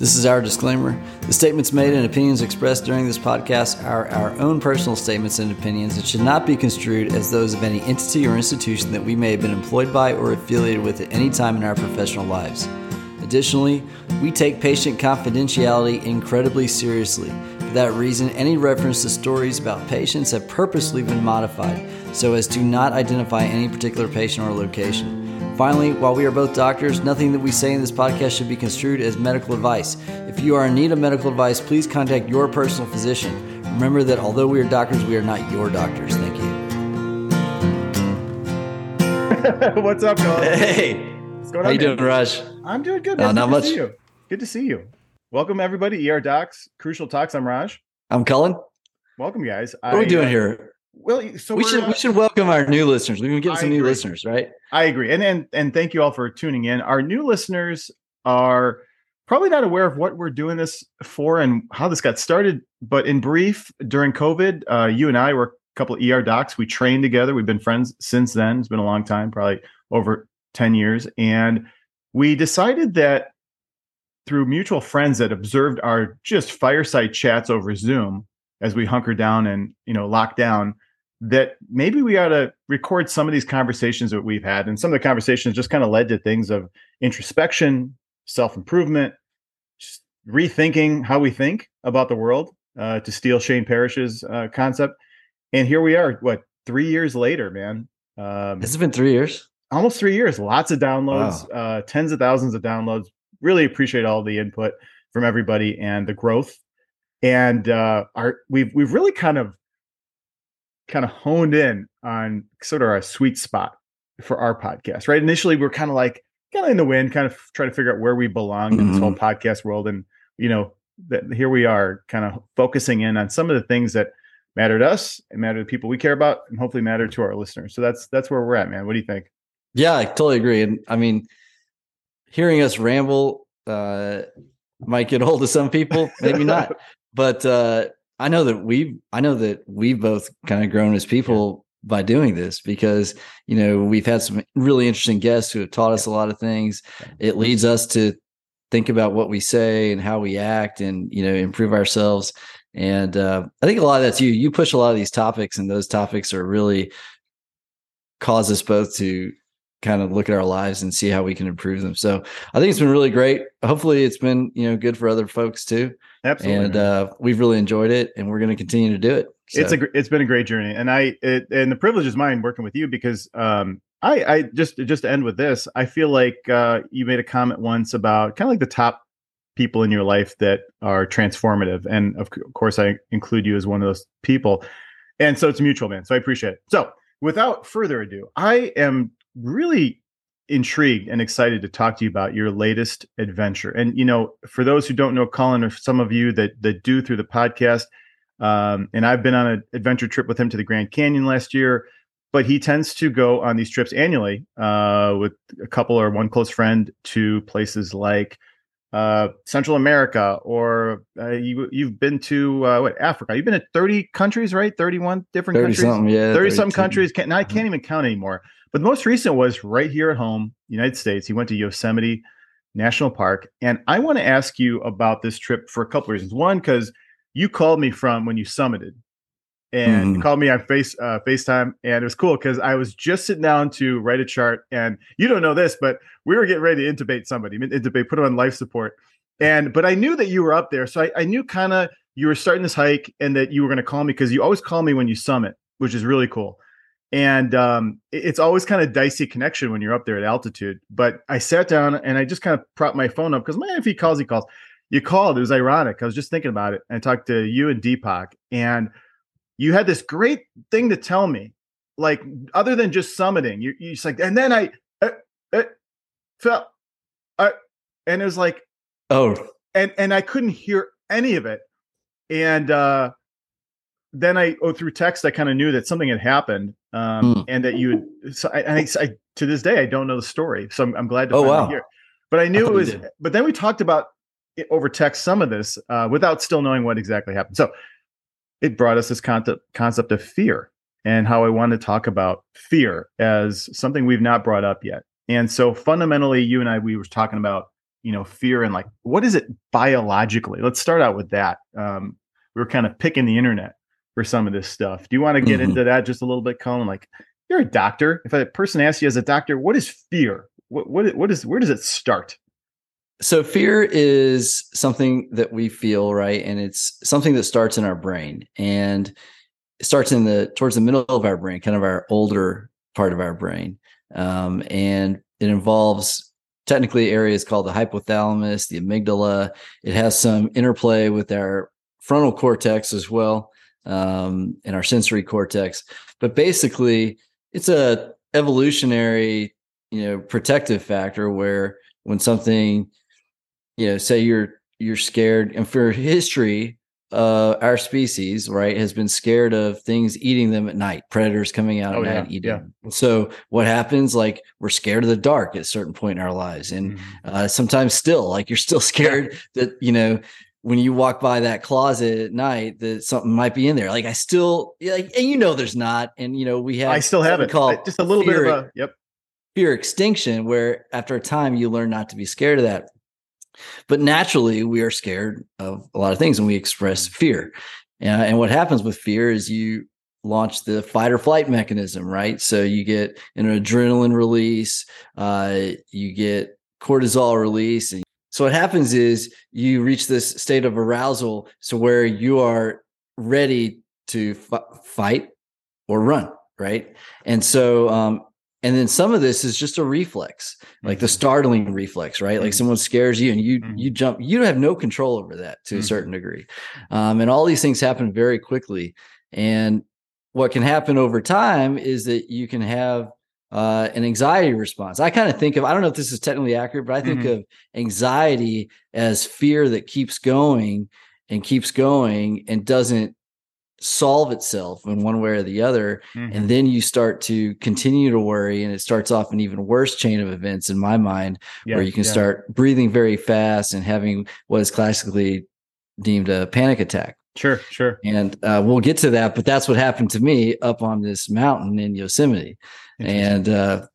This is our disclaimer. The statements made and opinions expressed during this podcast are our own personal statements and opinions and should not be construed as those of any entity or institution that we may have been employed by or affiliated with at any time in our professional lives. Additionally, we take patient confidentiality incredibly seriously. For that reason, any reference to stories about patients have purposely been modified so as to not identify any particular patient or location. Finally, while we are both doctors, nothing that we say in this podcast should be construed as medical advice. If you are in need of medical advice, please contact your personal physician. Remember that although we are doctors, we are not your doctors. Thank you. What's up, Colin? Hey, What's going how on? you doing, man? Raj? I'm doing good. Uh, Man. not Good much. To see you. Good to see you. Welcome, everybody. ER Docs, Crucial Talks. I'm Raj. I'm Cullen. Welcome, guys. What are we I, doing uh, here? Well, so we should uh, we should welcome our new listeners. We've been getting I some new listeners, right? I agree, and and and thank you all for tuning in. Our new listeners are probably not aware of what we're doing this for and how this got started. But in brief, during COVID, uh, you and I were a couple of ER docs. We trained together. We've been friends since then. It's been a long time, probably over ten years, and we decided that through mutual friends that observed our just fireside chats over Zoom as we hunker down and you know lock down that maybe we ought to record some of these conversations that we've had. And some of the conversations just kind of led to things of introspection self-improvement just rethinking how we think about the world uh, to steal shane parrish's uh, concept. And here we are what three years later man. Um, Has been three years? almost three years. Lots of downloads uh, tens of thousands of downloads. Really appreciate all the input from everybody and the growth and uh our we've we've really kind of kind of honed in on sort of our sweet spot for our podcast right initially we are kind of like kind of in the wind kind of trying to figure out where we belong in this whole podcast world and you know that here we are kind of focusing in on some of the things that matter to us and matter to people we care about and hopefully matter to our listeners so that's that's where we're at man what do you think Yeah, I totally agree. And I mean, hearing us ramble uh, might get old to some people, maybe not. But uh, I know that we, I know that we've both kind of grown as people by doing this because you know we've had some really interesting guests who have taught us a lot of things. It leads us to think about what we say and how we act, and you know improve ourselves. And uh, I think a lot of that's you. You push a lot of these topics, and those topics are really cause us both to kind of look at our lives and see how we can improve them. So I think it's been really great. Hopefully it's been, you know, good for other folks too. absolutely and uh, we've really enjoyed it and we're going to continue to do it. it's a it's been a great journey and i it, and the privilege is mine working with you because um i i just just to end with this i feel like uh you made a comment once about kind of like the top people in your life that are transformative and of course i include you as one of those people and so it's mutual man so i appreciate it so without further ado i am really intrigued and excited to talk to you about your latest adventure. And you know for those who don't know colin or some of you that that do through the podcast um, and I've been on an adventure trip with him to the Grand Canyon last year, but he tends to go on these trips annually uh, with a couple or one close friend to places like uh, Central America, or uh, you, you've been to uh, what Africa? You've been to 30 countries, right? 31 different 30 countries. something. Yeah. 30 some countries. Can't, now I can't even count anymore. But the most recent was right here at home, United States. He went to Yosemite National Park. And I want to ask you about this trip for a couple reasons. One, because you called me from when you summited and Mhm. called me on face uh, FaceTime. And it was cool because I was just sitting down to write a chart. And you don't know this, but we were getting ready to intubate somebody, intubate, put them on life support. And but I knew that you were up there. So I, I knew kind of you were starting this hike and that you were going to call me because you always call me when you summit, which is really cool. And um, it- it's always kind of dicey connection when you're up there at altitude. But I sat down and I just kind of propped my phone up because man, if he calls, he calls. You called. It was ironic. I was just thinking about it. I talked to you and Deepak, and you had this great thing to tell me, like other than just summiting. You you just like, and then I, uh, uh, felt, uh, and it was like, Oh, and and I couldn't hear any of it. And uh then I oh through text I kind of knew that something had happened um Hmm. and that you had so I, and I, I to this day I don't know the story. So I'm, I'm glad to Oh, wow. hear. But I knew thought it was but then we talked about it over text some of this uh without still knowing what exactly happened. So it brought us this concept concept of fear and how I want to talk about fear as something we've not brought up yet. And so fundamentally you and I we were talking about you know fear and like what is it biologically? Let's start out with that. Um we were kind of picking the internet for some of this stuff. Do you want to get mm-hmm. into that just a little bit colin like you're a doctor. If a person asks you as a doctor what is fear? What what, what is where does it start so fear is something that we feel right and it's something that starts in our brain and it starts in the towards the middle of our brain kind of our older part of our brain um, and it involves technically areas called the hypothalamus, the amygdala. It has some interplay with our frontal cortex as well, um, and our sensory cortex. But basically, it's a evolutionary, you know, protective factor where when something, you know, say you're you're scared, and for history, uh, our species, right, has been scared of things eating them at night, predators coming out oh, at yeah, night eating. Yeah. So what happens? Like we're scared of the dark at a certain point in our lives, and mm-hmm. uh, sometimes still, like you're still scared that you know when you walk by that closet at night that something might be in there. Like I still, like, and you know, there's not, and you know, we have. I still have it. Called just a little fear, bit of a yep. Fear extinction, where after a time you learn not to be scared of that. But naturally, we are scared of a lot of things and we express mm. fear. Uh, and what happens with fear is you launch the fight or flight mechanism, right? So you get an adrenaline release, uh, you get cortisol release. And so what happens is you reach this state of arousal so where you are ready to f- fight or run, right? And so um, and then some of this is just a reflex like the mm-hmm. startling reflex right like mm-hmm. someone scares you and you mm-hmm. you jump you have no control over that to a certain degree um, and all these things happen very quickly and what can happen over time is that you can have uh, an anxiety response. I kind of think of, I don't know if this is technically accurate, but I think mm-hmm. of anxiety as fear that keeps going and keeps going and doesn't solve itself in one way or the other mm-hmm. and then you start to continue to worry and it starts off an even worse chain of events in my mind yeah, where you can yeah. start breathing very fast and having what is classically deemed a panic attack sure sure and uh, we'll get to that but that's what happened to me up on this mountain in yosemite and uh,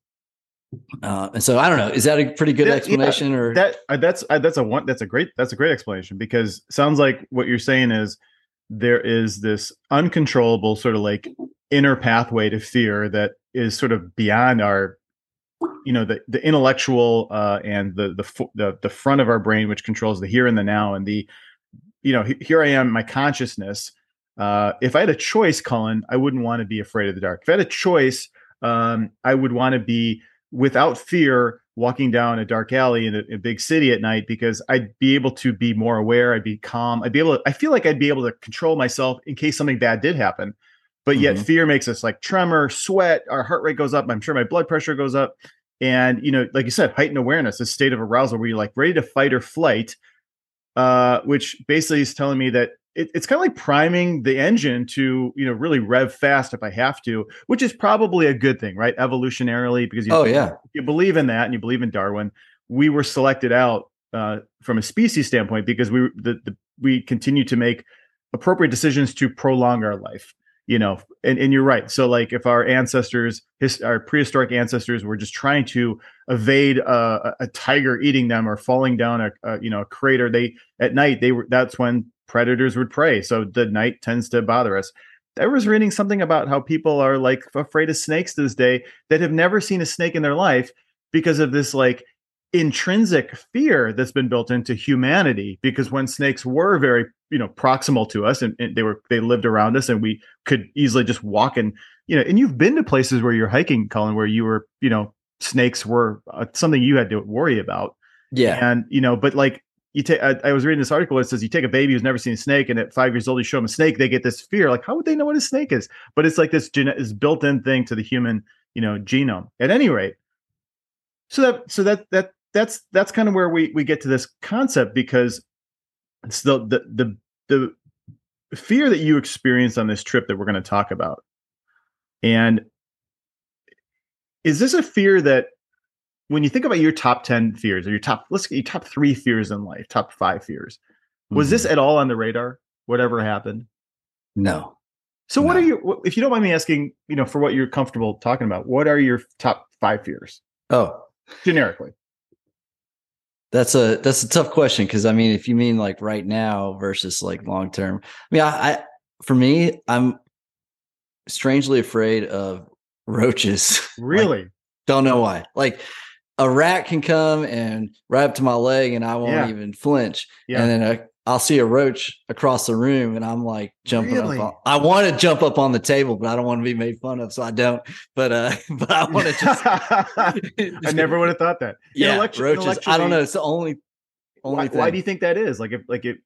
uh, and so I don't know. Is that a pretty good explanation, yeah, or that uh, that's uh, that's a one that's a great that's a great explanation because sounds like what you're saying is there is this uncontrollable sort of like inner pathway to fear that is sort of beyond our you know the the intellectual uh, and the, the the the front of our brain which controls the here and the now and the you know here i am my consciousness. Uh, if i had a choice cullen i wouldn't want to be afraid of the dark. If i had a choice um, i would want to be without fear walking down a dark alley in a, a, big city at night because I'd be able to be more aware. I'd be calm. I'd be able to, I feel like I'd be able to control myself in case something bad did happen. But yet mm-hmm. fear makes us like tremor, sweat, our heart rate goes up. I'm sure my blood pressure goes up. And, you know, like you said, heightened awareness, a state of arousal where you're like ready to fight or flight, uh, which basically is telling me that it, it's kind of like priming the engine to you know really rev fast if I have to, which is probably a good thing, right? Evolutionarily, because you, oh yeah, you believe in that and you believe in Darwin. We were selected out uh, from a species standpoint because we the, the we continue to make appropriate decisions to prolong our life you know and, and you're right so like if our ancestors his, our prehistoric ancestors were just trying to evade a, a tiger eating them or falling down a, a, you know a crater they at night they were that's when predators would prey. So the night tends to bother us. I was reading something about how people are like afraid of snakes to this day that have never seen a snake in their life because of this like intrinsic fear that's been built into humanity because when snakes were very you know proximal to us and, and, they were they lived around us and we could easily just walk and you know and you've been to places where you're hiking colin where you were you know snakes were uh, something you had to worry about yeah and you know but like you take I, I, was reading this article it says you take a baby who's never seen a snake and at five years old you show them a snake they get this fear like how would they know what a snake is? But it's like this gene is built-in thing to the human you know genome. At any rate so that so that that that's that's kind of where we we get to this concept because it's the the the, the fear that you experienced on this trip that we're going to talk about. And is this a fear that when you think about your top 10 fears or your top let's get your top three fears in life top five fears was mm-hmm. this at all on the radar whatever happened no so no. what are you if you don't mind me asking you know for what you're comfortable talking about what are your top five fears oh generically That's a that's a tough question because I mean, if you mean like right now versus like long term, I mean, I, I for me, I'm strangely afraid of roaches. Really? like, don't know why. Like a rat can come and right up to my leg, and I won't Yeah. even flinch. Yeah. And then I, I'll see a roach across the room, and I'm like jumping Really? up. On, I want to jump up on the table, but I don't want to be made fun of, so I don't. But uh, but I want to just. I never would have thought that. Yeah, roaches. I don't know. It's the only Why, why do you think that is? Like if like if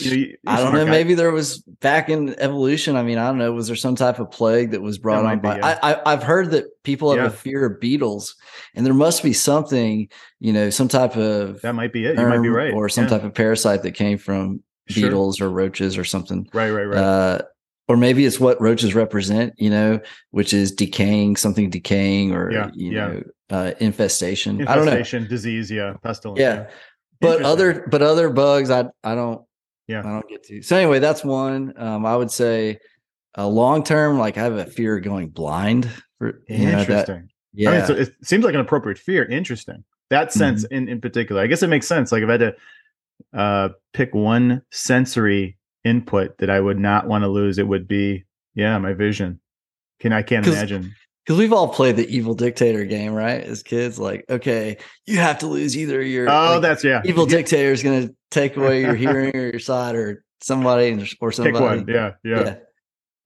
you know, you- I don't know. guy. Maybe there was back in evolution. I mean, I don't know. Was there some type of plague that was brought might on be, by? yeah. I, I, I've heard that people have Yeah. a fear of beetles, and there must be something, you know, some type of that might be it. You might be right. or some Yeah. type of parasite that came from Sure. beetles or roaches or something. Right, right, right. Uh, or maybe it's what roaches represent, you know, which is decaying, something decaying, or you know, uh, infestation. I don't know. Infestation, disease, yeah, pestilence. Yeah. But other but other bugs i i don't Yeah. i don't get to so anyway that's one um i would say uh, long term like i have a fear of going blind for you know, that, interesting. yeah I mean, so it seems like an appropriate fear. Interesting. That sense Mm-hmm. in, in particular. I guess it makes sense. Like if I had to uh, pick one sensory input that I would not want to lose, it would be yeah, my vision. Can I can't imagine. Because we've all played the evil dictator game right as kids like okay you have to lose either your Oh, like, that's yeah. evil dictator is going to take away your hearing or your sight or somebody or somebody one. Yeah, yeah.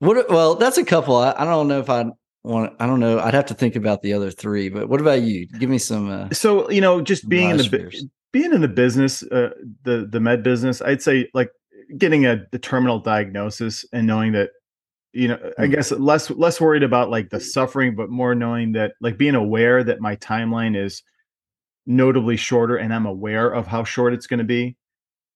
what well that's a couple I, I don't know if i want i don't know i'd have to think about the other three but what about you give me some uh So you know, just being in the fears. being in the business, uh, the the med business, I'd say like getting a the terminal diagnosis and knowing that, you know, I Hmm. guess less less worried about like the suffering, but more knowing that like being aware that my timeline is notably shorter, and I'm aware of how short it's going to be.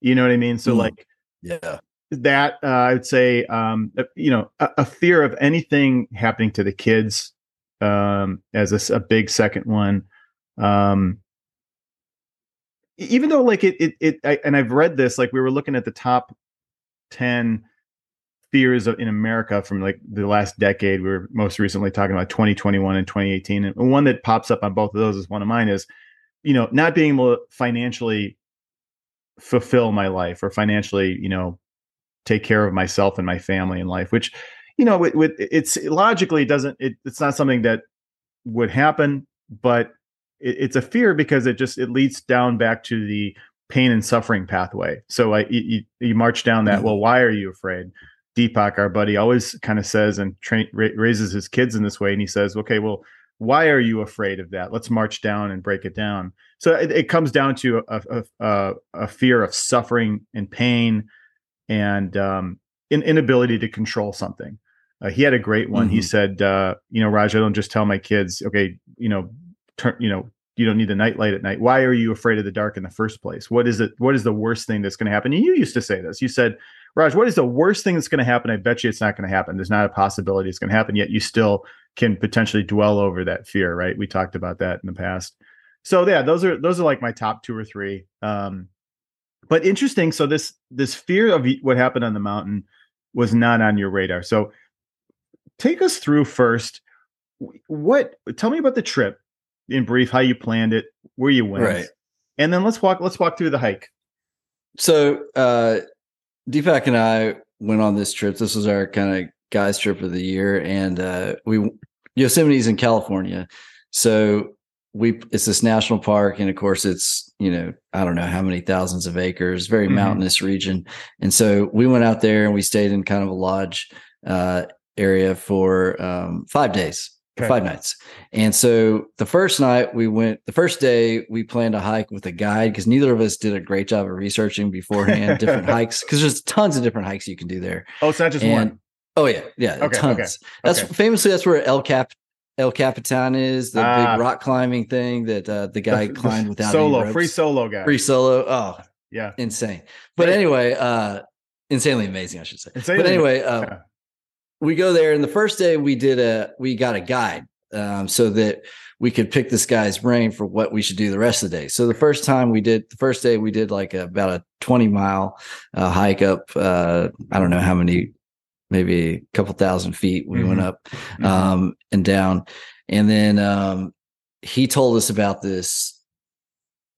You know what I mean? So Hmm. like yeah that uh, I would say, um, uh, you know, a, a fear of anything happening to the kids um, as a big second one. Um, even though, like it, it, it I, and I've read this, like we were looking at the top ten fears of, in America from like the last decade. We were most recently talking about 2021 and 2018, and one that pops up on both of those is one of mine is, you know, not being able to financially fulfill my life or financially, you know, take care of myself and my family in life which you know with, with it's logically it doesn't it, it's not something that would happen but it, it's a fear because it just it leads down back to the pain and suffering pathway so i you, you- march down that Mhm. well why are you afraid deepak our buddy always kind of says and train, ra- raises his kids in this way and he says okay well why are you afraid of that let's march down and break it down so it, it comes down to a, a, a, fear of suffering and pain and um, in, inability to control something. Uh, he had a great one. He Mhm. said, uh, "You know, Raj, I don't just tell my kids, okay, you know, turn, you know, you don't need the nightlight at night. Why are you afraid of the dark in the first place? What is it? What is the worst thing that's going to happen?" And you used to say this. You said, "Raj, what is the worst thing that's going to happen?" I bet you it's not going to happen. There's not a possibility it's going to happen. Yet you still can potentially dwell over that fear, right? We talked about that in the past. So yeah, those are those are like my top two or three. Um, but interesting. So this this fear of what happened on the mountain was not on your radar. So take us through first. What? Tell me about the trip in brief. How you planned it, where you went, Right. and then let's walk. Let's walk through the hike. So uh Deepak and I went on this trip. This was our kind of guys trip of the year. And uh we Yosemite's in California. So we it's this national park, and of course it's, you know, I don't know how many thousands of acres, very Mhm. mountainous region. And so we went out there and we stayed in kind of a lodge uh area for um five days. Okay. Five nights. And so the first night we went, the first day we planned a hike with a guide because neither of us did a great job of researching beforehand different hikes because there's tons of different hikes you can do there. Oh, it's not just And one. oh yeah, yeah, Okay, okay, tons. That's famously that's where El Cap El Capitan is, the Ah. big rock climbing thing that uh, the guy The- the climbed without solo, free solo guy. free solo. Oh, Yeah. insane. But anyway, uh insanely amazing, I should say. Insanely but anyway, uh, Yeah. We go there and the first day we did a we got a guide um, so that we could pick this guy's brain for what we should do the rest of the day so the first time we did the first day we did like a, about a 20 mile uh, hike up uh, i don't know how many maybe a couple thousand feet we went Mhm. up Mhm. um, and down and then um, he told us about this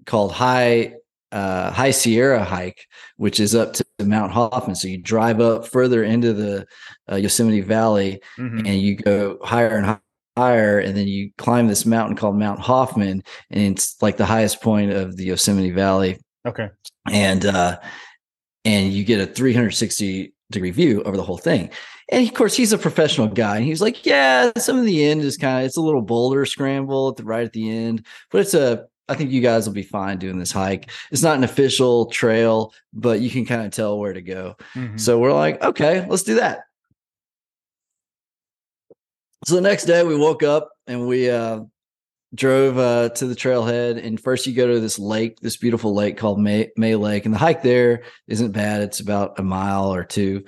called high uh, High Sierra hike, which is up to Mount Hoffmann. So you drive up further into the uh, Yosemite Valley, Mhm. and you go higher and hi- higher, and then you climb this mountain called Mount Hoffmann, and it's like the highest point of the Yosemite Valley, Okay. and uh, and you get a 360 degree view over the whole thing. And of course, he's a professional guy, and he's like, "Yeah, some of the end is kind of it's a little boulder scramble at the right at the end, but it's a I think you guys will be fine doing this hike. It's not an official trail, but you can kind of tell where to go. Mhm. So we're like, okay, let's do that. So the next day we woke up and we uh, drove uh, to the trailhead. And first you go to this lake, this beautiful lake called May, May Lake. And the hike there isn't bad. It's about a mile or two.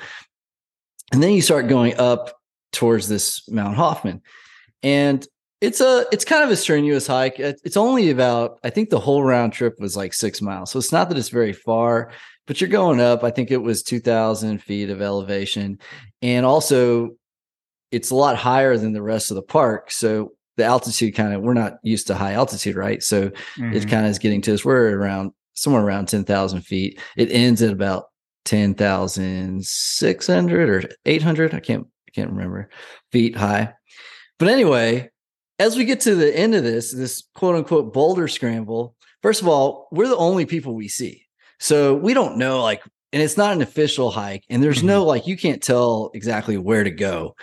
And then you start going up towards this Mount Hoffmann. And it's a it's kind of a strenuous hike. It's only about I think the whole round trip was like six miles. So it's not that it's very far, but you're going up. I think it was two thousand feet of elevation, and also it's a lot higher than the rest of the park. So the altitude kind of we're not used to high altitude, right? So it Mhm. kind of is getting to us. We're around somewhere around ten thousand feet. It ends at about ten thousand six hundred or eight hundred. I can't I can't remember feet high. But anyway, as we get to the end of this, this quote unquote boulder scramble, first of all, we're the only people we see. So we don't know, like, and it's not an official hike, and there's no like, you can't tell exactly where to go.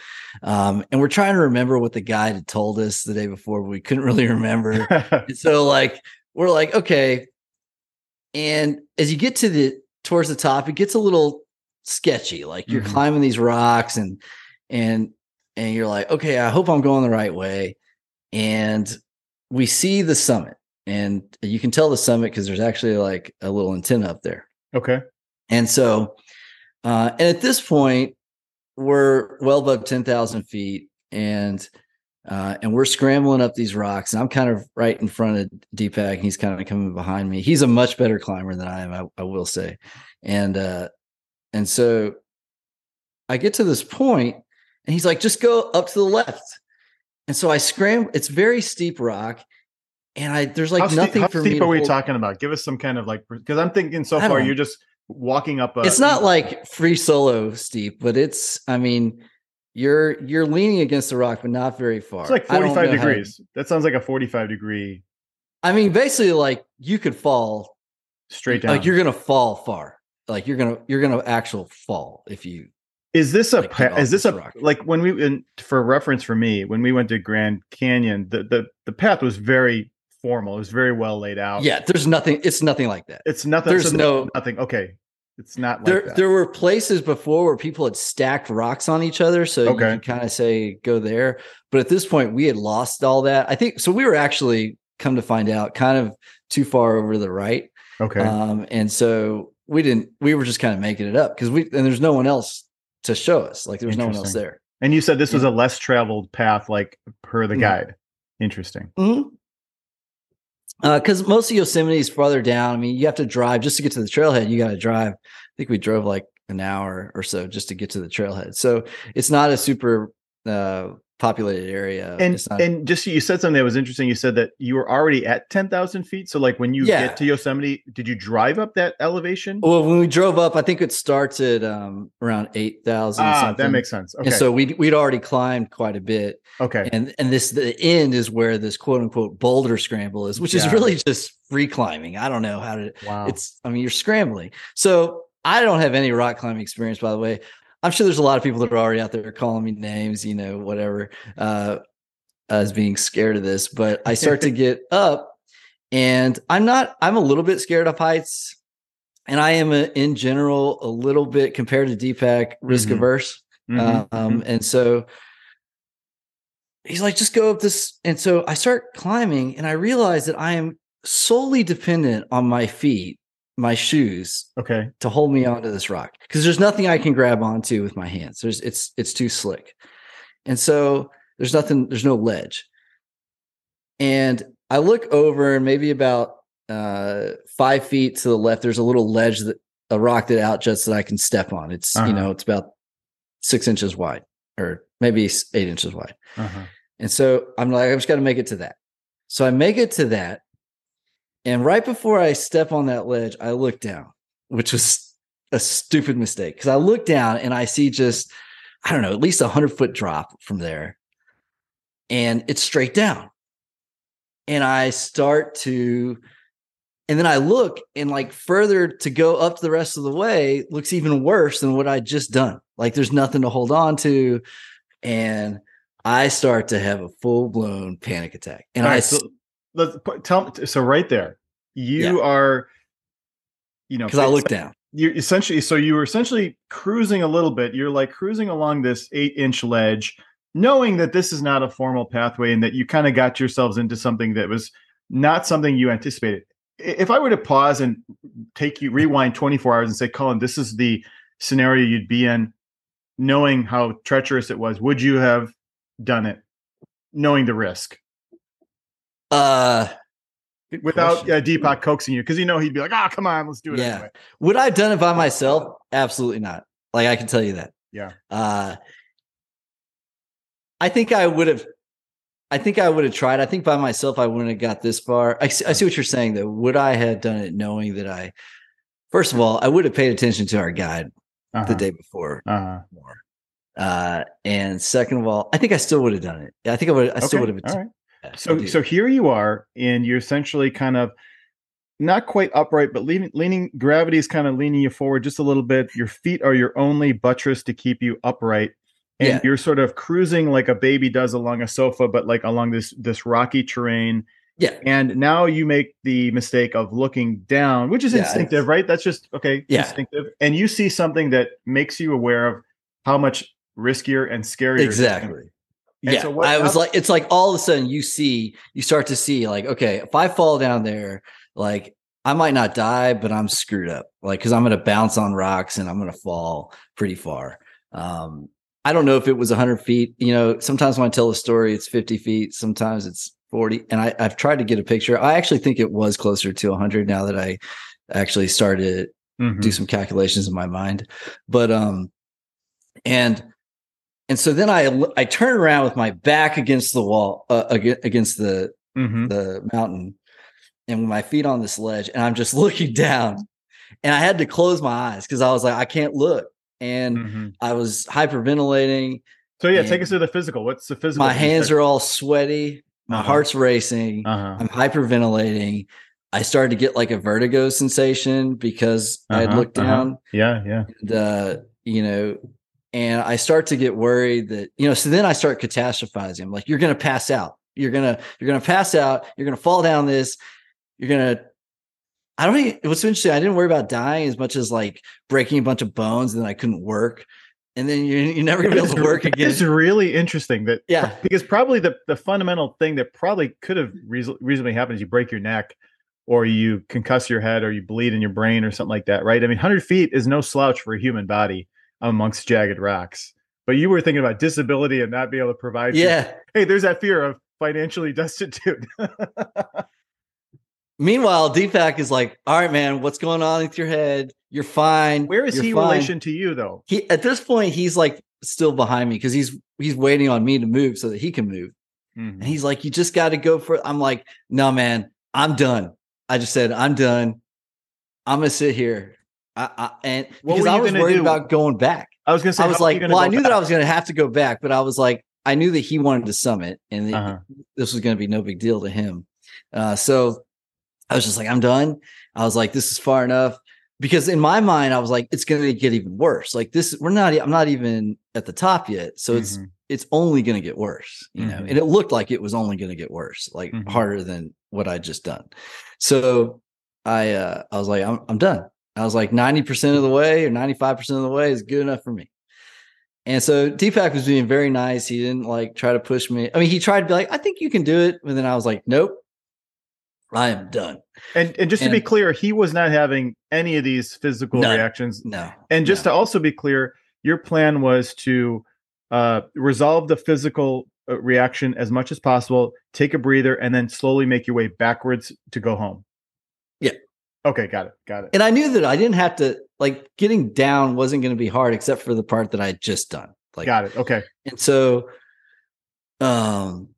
Um, and we're trying to remember what the guide had told us the day before, but we couldn't really remember. And so like we're like, okay. And as you get to the towards the top, it gets a little sketchy. Like you're Mhm. climbing these rocks and and and you're like, okay, I hope I'm going the right way. And we see the summit. And you can tell the summit because there's actually like a little antenna up there. okay. And so, uh, and at this point, we're well above 10,000 feet and, uh, and we're scrambling up these rocks. And I'm kind of right in front of Deepak and he's kind of coming behind me. He's a much better climber than I am, I, I will say. And, uh, and so I get to this point and he's like, just go up to the left. And so I scramble, it's very steep rock. And I, there's like how nothing how for me. steep to are we hold- talking about? Give us some kind of like because I'm thinking so far you're just walking up a it's not like free solo steep, but it's I mean, you're you're leaning against the rock, but not very far. it's like 45 know how to- degrees. That sounds like a 45 degree I mean, basically, like you could fall, straight down. like you're gonna fall far. Like you're gonna you're gonna actual fall if you. Is this a like, pa- get off is this a rock. like when we in for reference for me when we went to Grand Canyon the the the path was very formal. It was very well laid out. Yeah, there's nothing. It's nothing like that. It's nothing. There's so no- nothing. Okay. It's not like there that. there were places before where people had stacked rocks on each other, so Okay. you could kind of say go there. But at this point, we had lost all that. I think so. We were actually come to find out kind of too far over to the right. okay. Um, and so we didn't, we were just kind of making it up because we, and there's no one else to show us. Like there was no one else there. and you said this was a less traveled path, like per the Mhm. guide. Interesting. Mm-hmm. Because most of Yosemite is farther down. I mean, you have to drive just to get to the trailhead. You got to drive. I think we drove like an hour or so just to get to the trailhead. So it's not a super uh, populated area. And not, and just you said something that was interesting. You said that you were already at ten thousand feet. So like when you Yeah. get to Yosemite, did you drive up that elevation? well, when we drove up, I think it starts at um, around eight thousand. ah, that makes sense. Okay. And so we we'd already climbed quite a bit. okay. and and this the end is where this quote unquote boulder scramble is which is really just free climbing i don't know how to wow. it's i mean you're scrambling so i don't have any rock climbing experience by the way i'm sure there's a lot of people that are already out there calling me names you know whatever uh as being scared of this but i start to get up and i'm not i'm a little bit scared of heights and i am a, in general a little bit compared to deepak risk Mhm. averse Mhm, um, mhm. and so he's like, just go up this. And so I start climbing and I realize that I am solely dependent on my feet, my shoes okay. to hold me onto this rock because there's nothing I can grab onto with my hands. There's it's it's too slick. And so there's nothing, there's no ledge. And I look over and maybe about uh five feet to the left, there's a little ledge that a rock that out juts that I can step on. It's Uh-huh. you know, it's about six inches wide or maybe eight inches wide. Uh-huh. And so I'm like, I just got to make it to that. So I make it to that. And right before I step on that ledge, I look down, which was a stupid mistake because I look down and I see just, I don't know, at least a hundred foot drop from there. And it's straight down. And I start to, and then I look and like further to go up the rest of the way looks even worse than what I'd just done. Like there's nothing to hold on to. And I start to have a full blown panic attack. And All I, so let's put- tell so right there, you are, you know, because I look down. You're essentially so you were essentially cruising a little bit. You're like cruising along this eight inch ledge knowing that this is not a formal pathway and that you kind of got yourselves into something that was not something you anticipated. If i were to pause and take you rewind 24 hours and say colin this is the scenario you'd be in knowing how treacherous it was would you have done it? Knowing the risk? Uh, good without uh, deepak coaxing you because you know he'd be like ah come on let's do it Yeah. anyway Would I have done it by myself? Absolutely not. Like I can tell you that. Yeah. Uh I think I would have I think I would have tried. I think by myself I wouldn't have got this far. I see, I see what you're saying though. Would I have done it knowing that I First of all, I would have paid attention to our guide the uh-huh. day before uh-huh. more. Uh and second of all, I think I still would have done it. I think I would I still Okay, would have all right So so here you are, and you're essentially kind of not quite upright, but leaning leaning gravity is kind of leaning you forward just a little bit. Your feet are your only buttress to keep you upright. And Yeah. you're sort of cruising like a baby does along a sofa, but like along this this rocky terrain. Yeah. And now you make the mistake of looking down, which is Yeah, instinctive, right? That's just okay, Yeah. instinctive. And you see something that makes you aware of how much riskier and scarier Exactly. And yeah, so what- I was how- like, it's like all of a sudden you see, you start to see, like, okay, if I fall down there, like I might not die, but I'm screwed up, like because I'm going to bounce on rocks and I'm going to fall pretty far. Um, I don't know if it was 100 feet. You know, sometimes when I tell a story, it's 50 feet, sometimes it's 40, and I, I've tried to get a picture. I actually think it was closer to 100 now that I actually started Mhm. do some calculations in my mind but um and and so then i i turn around with my back against the wall uh, against the Mhm. the mountain and with my feet on this ledge and i'm just looking down and i had to close my eyes because i was like i can't look and Mhm. i was hyperventilating So yeah, take us to the physical. What's the physical? my hands are all sweaty my Uh-huh. heart's racing Uh-huh. I'm hyperventilating. I started to get like a vertigo sensation because I had Uh-huh, looked uh-huh. down Yeah, yeah. and uh, you know, and I start to get worried that, you know, so then I start catastrophizing. I'm like, you're gonna pass out. You're gonna, you're gonna pass out, you're gonna fall down this, you're gonna I don't even what's interesting, I didn't worry about dying as much as like breaking a bunch of bones and then I couldn't work. And then you're, you're never gonna be able to work again. It's really interesting that Yeah. because probably the, the fundamental thing that probably could have reason, reasonably happened is you break your neck or you concuss your head or you bleed in your brain or something like that, right? I mean, 100 feet is no slouch for a human body amongst jagged rocks. But you were thinking about disability and not being able to provide. Yeah. Hey, there's that fear of financially destitute. Meanwhile, Deepak is like, all right, man, what's going on with your head? You're fine. Where is You're he in fine." relation to you, though? He at this point, he's like still behind me because he's he's waiting on me to move so that he can move. Mhm. And he's like, you just got to go for it. I'm like, no, man, I'm done. I just said, I'm done. I'm gonna sit here. I, I and What because I was worried do? about going back. I was going to say, I was how are you like, well, I knew that? I was gonna have to go back, but I was like, I knew that he wanted to summit, and Uh-huh. this was gonna be no big deal to him. Uh, so I was just like, I'm done. I was like, this is far enough. Because in my mind, I was like, it's gonna get even worse. Like this, we're not, I'm not even at the top yet. So it's Mhm. it's only gonna get worse, you know. Mhm. And it looked like it was only gonna get worse, like Mhm. harder than what I'd just done. So I uh I was like, I'm I'm done. I was like 90% of the way or 95% of the way is good enough for me. And so Deepak was being very nice. He didn't like try to push me. I mean, he tried to be like, I think you can do it. But then I was like, nope, I am done. And and just to be clear, he was not having any of these physical None. reactions. No. And just no. to also be clear, your plan was to uh, resolve the physical uh, reaction as much as possible, take a breather, and then slowly make your way backwards to go home. Okay, got it. Got it. and I knew that I didn't have to like getting down wasn't going to be hard except for the part that I had just done. Like got it. Okay. and so um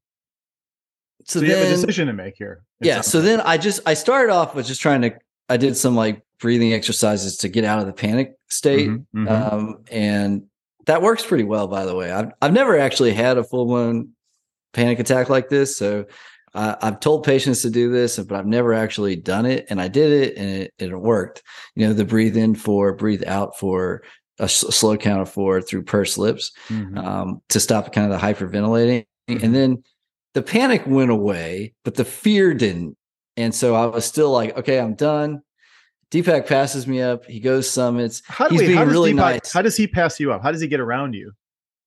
so, So, you have a decision to make here. Yeah. So then I just I started off with just trying to I did some like breathing exercises to get out of the panic state. Mhm, mhm. Um, and that works pretty well, by the way. I've I've never actually had a full blown panic attack like this, so uh, I've told patients to do this, but I've never actually done it, and I did it, and it, it worked. You know, the breathe in for, breathe out for a s- slow count of four through pursed lips Mhm. um, to stop kind of the hyperventilating, Mhm. and then the panic went away, but the fear didn't, and so I was still like, okay, I'm done. Deepak passes me up. He goes summits. how, do he's wait, being how really Deepak- nice. How does he pass you up? How does he get around you?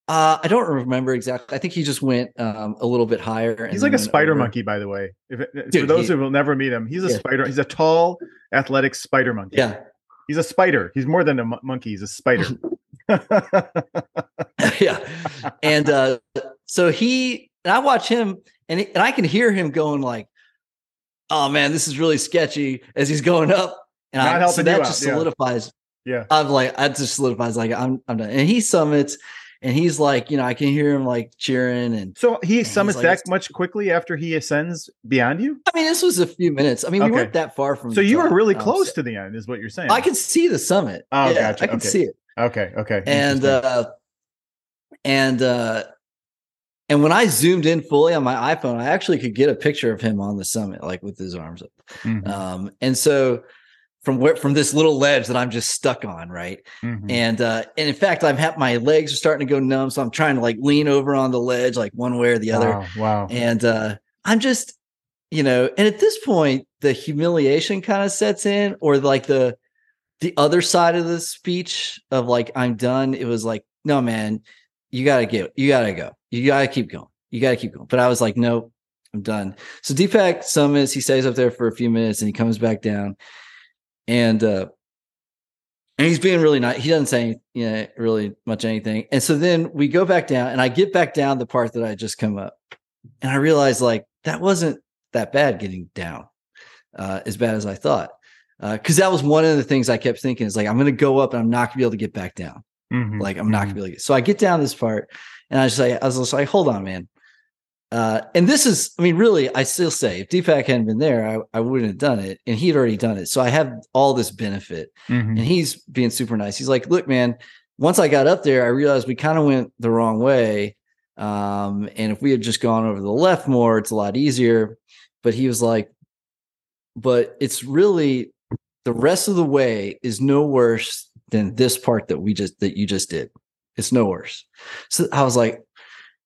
Uh, I don't remember exactly. I think he just went um, a little bit higher. He's like a spider over. monkey, by the way. If it, for those he- who will never meet him, he's a Yeah. spider. He's a tall, athletic spider monkey. Yeah, he's a spider. He's more than a mon- monkey. He's a spider. yeah. And uh, so he and I watch him, and and I can hear him going like, "Oh man, this is really sketchy." As he's going up, and Not I so that you just out, yeah. solidifies. yeah. I'm like, I just solidifies like I'm I'm done. And he summits, and he's like, you know, I can hear him like cheering, and So he summits like, that much quickly after he ascends beyond you. I mean, this was a few minutes. I mean, we Okay. weren't that far from. So you were really um, close to the end, is what you're saying. I can see the summit. Oh, yeah, gotcha. I can Okay. see it. Okay. Okay. and uh and uh and when I zoomed in fully on my iPhone, I actually could get a picture of him on the summit, like with his arms up. Mhm, Um, and so from where from this little ledge that I'm just stuck on, right? mhm. And uh, and in fact, I've had my legs are starting to go numb, so I'm trying to like lean over on the ledge, like one way or the other. Wow. wow. And uh, I'm just, you know, and at this point, the humiliation kind of sets in, or like the the other side of the speech of like, I'm done. It was like, no, man, you gotta get, you gotta go. You gotta keep going. You gotta keep going. But I was like, nope, I'm done. So Deepak summits, he stays up there for a few minutes and he comes back down. And uh and he's being really nice. He doesn't say you know, really much anything. And so then we go back down and I get back down the part that I just come up. And I realized like that wasn't that bad getting down, uh, as bad as I thought. Because that was one of the things I kept thinking is like, I'm going to go up and I'm not going to be able to get back down. Mhm, Like, I'm not going to be able to get. So I get down this part and I just like I was just like, hold on, man. Uh, and this is, I mean, really, I still say if Deepak hadn't been there, I, I wouldn't have done it. And he'd already done it. So I have all this benefit Mhm. and he's being super nice. He's like, "Look, man, once I got up there, I realized we kind of went the wrong way. Um, and if we had just gone over the left more, it's a lot easier." But he was like, "But it's really the rest of the way is no worse than this part that we just that you just did. It's no worse." So I was like.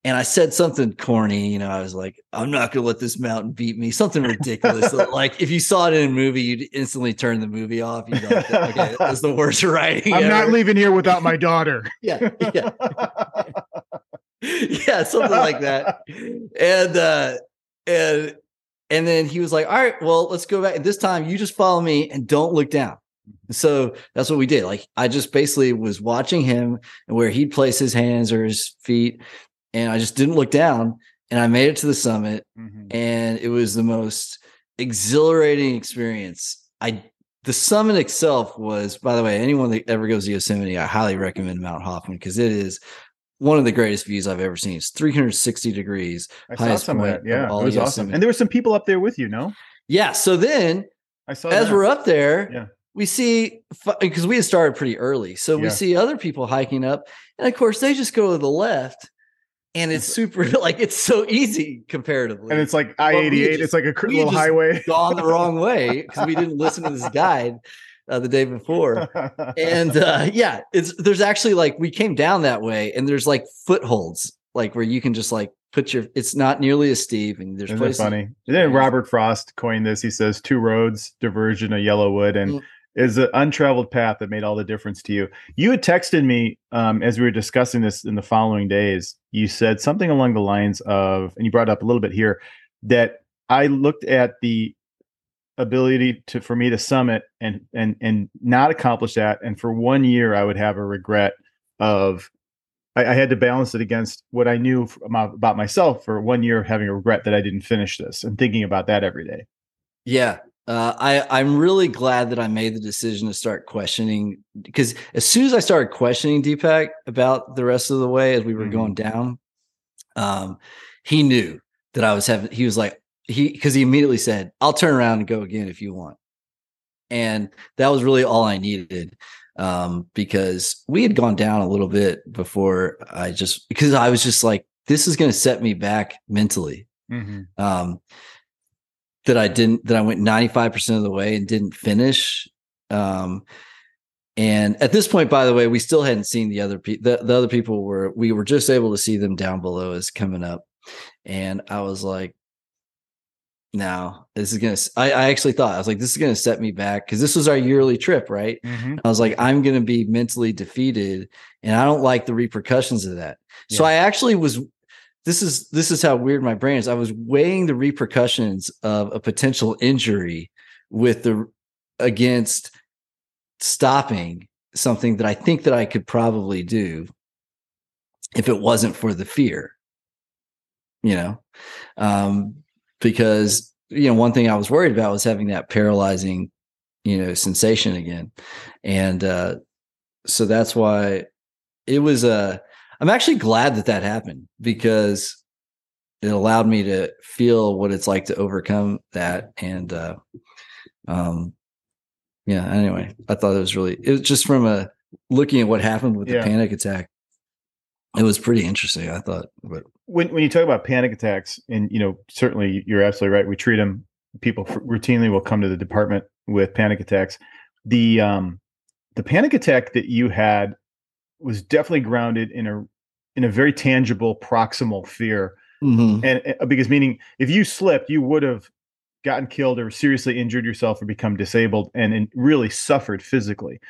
And I said something corny, you know. I was like, "I'm not gonna let this mountain beat me." Something ridiculous. like if you saw it in a movie, you'd instantly turn the movie off. You'd be like, "Okay, that's the worst writing." I'm not leaving here without my daughter. Yeah, yeah, yeah, something like that. And uh, and and then he was like, "All right, well, let's go back. And this time, you just follow me and don't look down." So that's what we did. Like I just basically was watching him and where he'd place his hands or his feet, and I just didn't look down. And I made it to the summit, Mhm. and it was the most exhilarating experience. I the summit itself was, by the way, anyone that ever goes to Yosemite, I highly recommend Mount Hoffmann because it is one of the greatest views I've ever seen. It's 360 degrees. I saw highest some of point that. Yeah, it was awesome. And there were some people up there with you, no? Yeah. So then, I saw as that. we're up there, Yeah. we see because we had started pretty early, so we Yeah. see other people hiking up, and of course they just go to the left, and it's super like it's so easy comparatively. and it's like I eighty eight. It's like a little highway. gone the wrong way because we didn't listen to this guide uh, the day before. And uh, yeah, it's there's actually like we came down that way, and there's like footholds, like where you can just like put your. It's not nearly as steep, and there's Isn't places. funny? And then Robert Frost coined this. He says two roads, diversion, a yellow wood, and Mm. Is an untraveled path that made all the difference to you. You had texted me um, as we were discussing this in the following days. You said something along the lines of, and you brought up a little bit here, that I looked at the ability to for me to summit and and and not accomplish that, and for one year I would have a regret of I, I had to balance it against what I knew about, myself for one year having a regret that I didn't finish this and thinking about that every day. Yeah. Uh, I, I'm really glad that I made the decision to start questioning because as soon as I started questioning Deepak about the rest of the way as we were Mhm. going down, um, he knew that I was having, he was like, he because he immediately said, "I'll turn around and go again if you want," and that was really all I needed um, because we had gone down a little bit before I just because I was just like, this is going to set me back mentally. Mm-hmm. Um, that I didn't that I went 95% of the way and didn't finish. Um, and at this point, by the way, we still hadn't seen the other people. The, the other people were we were just able to see them down below as coming up. And I was like, now this is gonna I, I, actually thought i was like this is gonna set me back because this was our yearly trip right mm-hmm. i was like i'm gonna be mentally defeated and i don't like the repercussions of that yeah. so i actually was this is this is how weird my brain is i was weighing the repercussions of a potential injury with the against stopping something that i think that i could probably do if it wasn't for the fear you know um because you know one thing I was worried about was having that paralyzing you know sensation again, and uh, so that's why it was a. Uh, I'm actually glad that that happened because it allowed me to feel what it's like to overcome that and uh um yeah anyway i thought it was really it was just from a looking at what happened with yeah. the panic attack it was pretty interesting i thought but when when you talk about panic attacks, and you know, certainly you're absolutely right. We treat them. People routinely will come to the department with panic attacks. The um, the panic attack that you had was definitely grounded in a in a very tangible proximal fear, mm-hmm. and uh, because meaning if you slipped, you would have gotten killed or seriously injured yourself or become disabled and, and really suffered physically.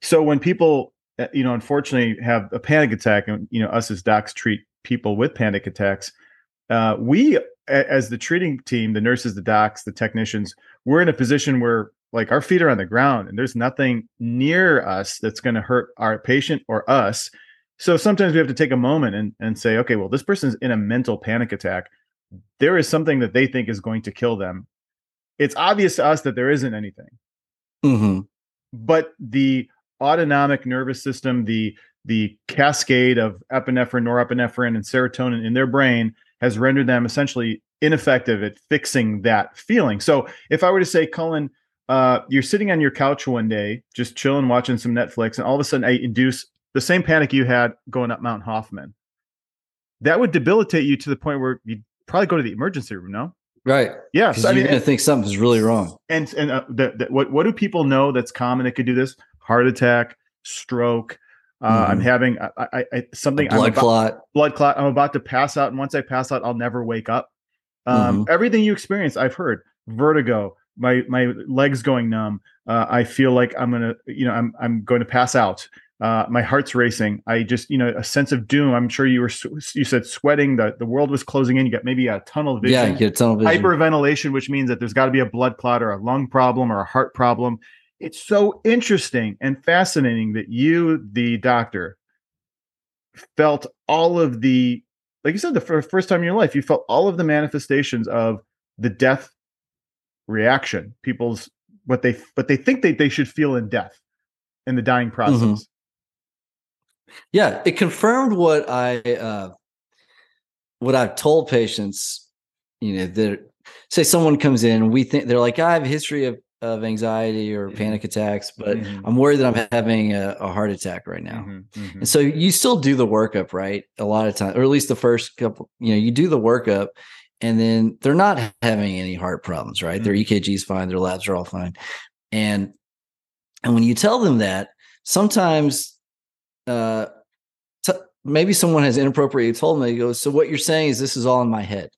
So when people, uh, you know, unfortunately have a panic attack, and you know, us as docs treat people with panic attacks. Uh, we, as the treating team, the nurses, the docs, the technicians, we're in a position where like our feet are on the ground and there's nothing near us that's going to hurt our patient or us. So sometimes we have to take a moment and, and say, okay, well, this person's in a mental panic attack. There is something that they think is going to kill them. It's obvious to us that there isn't anything. Mm-hmm. But the autonomic nervous system, the the cascade of epinephrine, norepinephrine, and serotonin in their brain has rendered them essentially ineffective at fixing that feeling. So if I were to say, Cullen, uh, you're sitting on your couch one day, just chilling, watching some Netflix, and all of a sudden I induce the same panic you had going up Mount Hoffmann. That would debilitate you to the point where you'd probably go to the emergency room. No, right? Yeah, so, I mean, you're going to think something's really wrong. And and uh, the, the, what what do people know that's common that could do this? Heart attack, stroke, uh, mm-hmm. I'm having I, I, I something a blood about, clot. Blood clot. I'm about to pass out, and once I pass out, I'll never wake up. Um, mm-hmm. Everything you experience, I've heard vertigo. My my legs going numb. Uh, I feel like I'm gonna, you know, I'm I'm going to pass out. Uh, my heart's racing. I just, you know, a sense of doom. I'm sure you were, you said sweating. The the world was closing in. You got maybe a tunnel vision. Yeah, you get tunnel vision. Hyperventilation, which means that there's got to be a blood clot or a lung problem or a heart problem it's so interesting and fascinating that you, the doctor, felt all of the, like you said, the first time in your life, you felt all of the manifestations of the death reaction. People's what they what they think they, they should feel in death, in the dying process. Mm-hmm. Yeah, it confirmed what I uh, what I've told patients. You know, that say someone comes in, we think they're like, I have a history of of anxiety or mm-hmm. panic attacks, but mm-hmm. I'm worried that I'm having a, a heart attack right now. Mm-hmm. Mm-hmm. And so you still do the workup, right? A lot of times, or at least the first couple, you know, you do the workup and then they're not having any heart problems, right? Their mm-hmm. EKG is fine, their labs are all fine. And and when you tell them that, sometimes uh t- maybe someone has inappropriately told them, they go, So what you're saying is this is all in my head.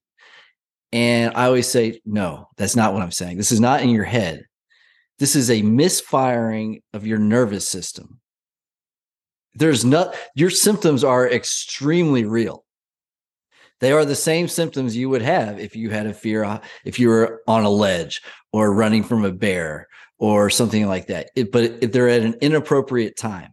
And I always say, no, that's not what I'm saying. This is not in your head. This is a misfiring of your nervous system. There's not, your symptoms are extremely real. They are the same symptoms you would have if you had a fear, if you were on a ledge or running from a bear or something like that. It, but if they're at an inappropriate time.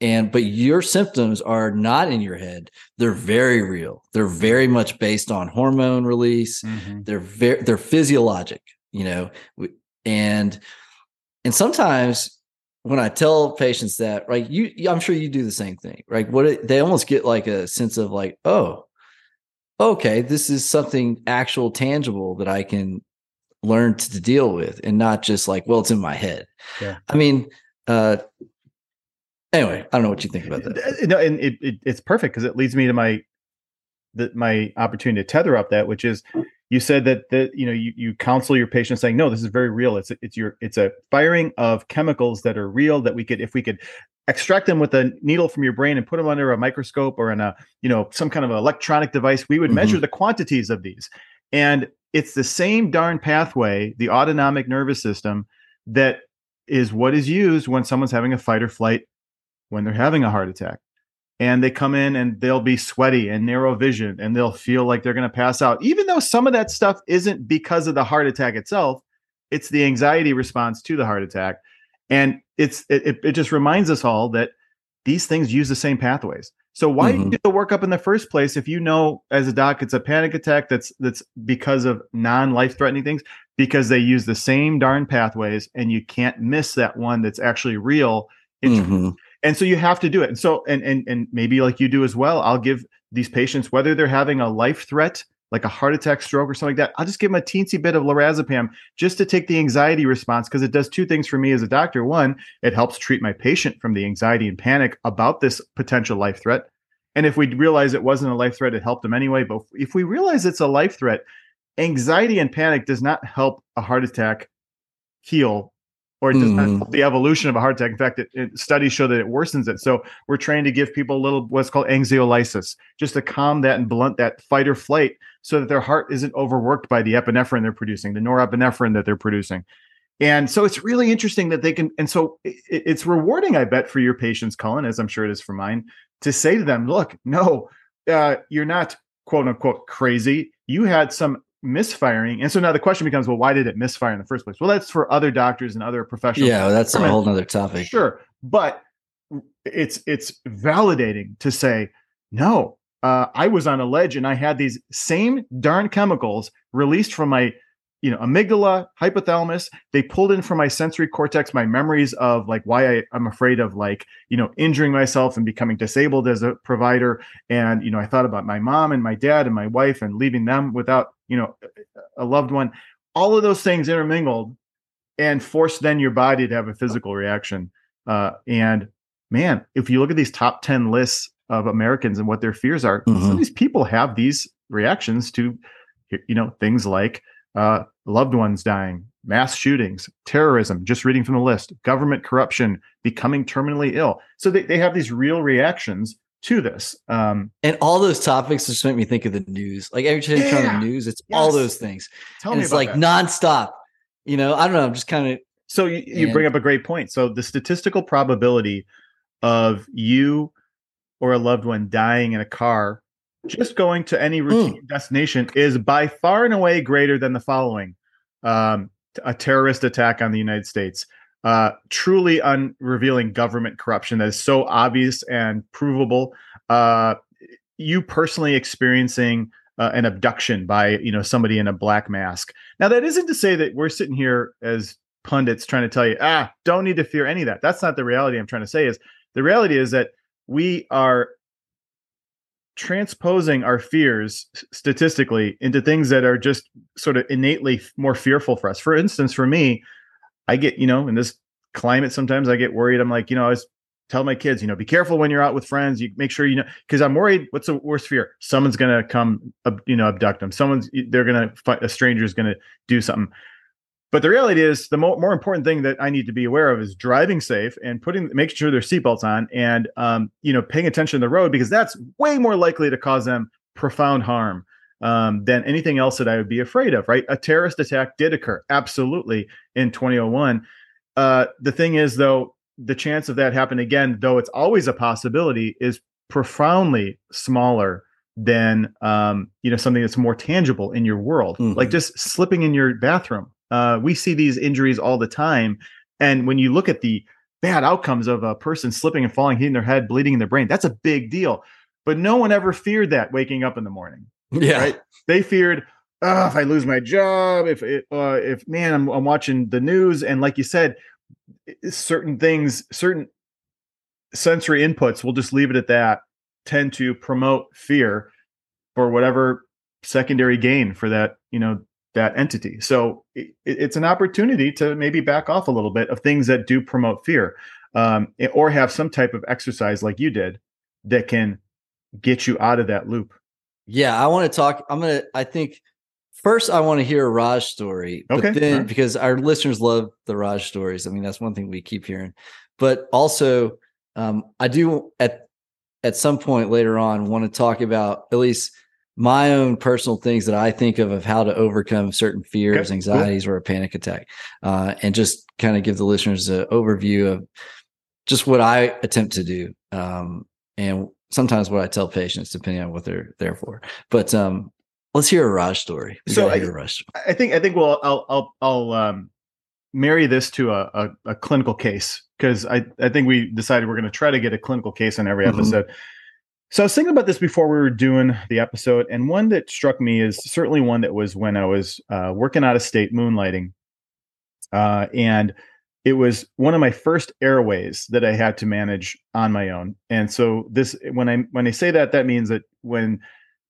And but your symptoms are not in your head. They're very real. They're very much based on hormone release. Mm-hmm. they're very they're physiologic you know? And and sometimes when i tell patients that right you i'm sure you do the same thing right? What it, they almost get like a sense of like oh okay, this is something actual, tangible that I can learn to, to deal with, and not just like, well, it's in my head. Yeah. I mean, uh, anyway, I don't know what you think about that. No, and it, it it's perfect because it leads me to my the, my opportunity to tether up that, which is you said that that you know you, you counsel your patient saying no this is very real it's it's your it's a firing of chemicals that are real that we could if we could extract them with a needle from your brain and put them under a microscope or in a you know some kind of electronic device we would mm-hmm. measure the quantities of these. And it's the same darn pathway the autonomic nervous system that is what is used when someone's having a fight or flight when they're having a heart attack. And they come in and they'll be sweaty and narrow vision and they'll feel like they're going to pass out. Even though some of that stuff isn't because of the heart attack itself it's the anxiety response to the heart attack and it's it, it just reminds us all that these things use the same pathways. So why mm-hmm. do the workup in the first place if you know as a doc it's a panic attack that's that's because of non-life threatening things? Because they use the same darn pathways and you can't miss that one that's actually real mm-hmm. And so you have to do it. And so and and and maybe like you do as well i'll give these patients whether they're having a life threat like a heart attack stroke or something like that i'll just give them a teensy bit of lorazepam just to take the anxiety response because it does two things for me as a doctor. One it helps treat my patient from the anxiety and panic about this potential life threat. And if we realize it wasn't a life threat it helped them anyway. But if we realize it's a life threat anxiety and panic does not help a heart attack heal or it does mm. not mm-hmm. help the evolution of a heart attack. In fact, it, it, studies show that it worsens it. So we're trying to give people a little what's called anxiolysis, just to calm that and blunt that fight or flight, so that their heart isn't overworked by the epinephrine they're producing, the norepinephrine that they're producing. And so it's really interesting that they can. And so it, it's rewarding, I bet, for your patients, Cullen, as I'm sure it is for mine, to say to them, "Look, no, uh, you're not quote unquote crazy. You had some misfiring. And so now the question becomes, well, why did it misfire in the first place? Well, that's for other doctors and other professionals. Yeah, that's a whole other topic. Sure. But it's it's validating to say, no, uh, I was on a ledge and I had these same darn chemicals released from my you know amygdala hypothalamus they pulled in from my sensory cortex my memories of like why I, i'm afraid of like you know injuring myself and becoming disabled as a provider. And you know i thought about my mom and my dad and my wife and leaving them without you know a loved one. All of those things intermingled and forced then your body to have a physical reaction. Uh, and man if you look at these top 10 lists of americans and what their fears are mm-hmm. some of these people have these reactions to you know things like uh, loved ones dying, mass shootings, terrorism, just reading from the list, government corruption, becoming terminally ill. So they, they have these real reactions to this. Um, and all those topics just make me think of the news. Like every time yeah, on the news, it's yes. all those things. Tell and me it's like that. nonstop. You know, I don't know. I'm just kind of. So you, you bring up a great point. So the statistical probability of you or a loved one dying in a car just going to any routine mm. destination is by far and away greater than the following um, a terrorist attack on the United States, uh, truly unrevealing government corruption that is so obvious and provable. Uh, you personally experiencing uh, an abduction by you know somebody in a black mask. Now that isn't to say that we're sitting here as pundits trying to tell you ah don't need to fear any of that. That's not the reality. I'm trying to say is the reality is that we are transposing our fears statistically into things that are just sort of innately more fearful for us. For instance, for me, I get, you know, in this climate, sometimes I get worried. I'm like, you know, I was tell my kids, you know, be careful when you're out with friends. You make sure you know, because I'm worried. What's the worst fear? Someone's gonna come, you know, abduct them. Someone's they're gonna a stranger's gonna do something. But the reality is, the more, more important thing that I need to be aware of is driving safe and putting, making sure their seatbelts on, and um, you know, paying attention to the road because that's way more likely to cause them profound harm um, than anything else that I would be afraid of. Right? A terrorist attack did occur, absolutely, in 2001. Uh, the thing is, though, the chance of that happening again, though it's always a possibility, is profoundly smaller than um, you know something that's more tangible in your world, mm-hmm. like just slipping in your bathroom uh, we see these injuries all the time. And when you look at the bad outcomes of a person slipping and falling, hitting their head, bleeding in their brain, that's a big deal. But no one ever feared that waking up in the morning. Yeah. Right? They feared, oh, if I lose my job, if it, uh, if man, I'm, I'm watching the news, and like you said, certain things, certain sensory inputs, we'll just leave it at that, tend to promote fear for whatever secondary gain for that you know that entity. So it, it's an opportunity to maybe back off a little bit of things that do promote fear um, or have some type of exercise like you did that can get you out of that loop. Yeah i want to talk i'm gonna i think first i want to hear a raj story okay but then right. because our listeners love the raj stories i mean that's one thing we keep hearing. But also um, i do at at some point later on want to talk about at least my own personal things that I think of of how to overcome certain fears, okay, anxieties, cool. or a panic attack, uh, and just kind of give the listeners an overview of just what I attempt to do, um, and sometimes what I tell patients, depending on what they're there for. But um, let's hear a Raj story. We so I, Raj. I think I think well, I'll I'll I'll um, marry this to a, a, a clinical case because I I think we decided we're going to try to get a clinical case in every mm-hmm. episode. Mm-hmm. So I was thinking about this before we were doing the episode, and one that struck me is certainly one that was when I was uh, working out of state moonlighting, uh, and it was one of my first airways that I had to manage on my own. And so this, when I when I say that, that means that when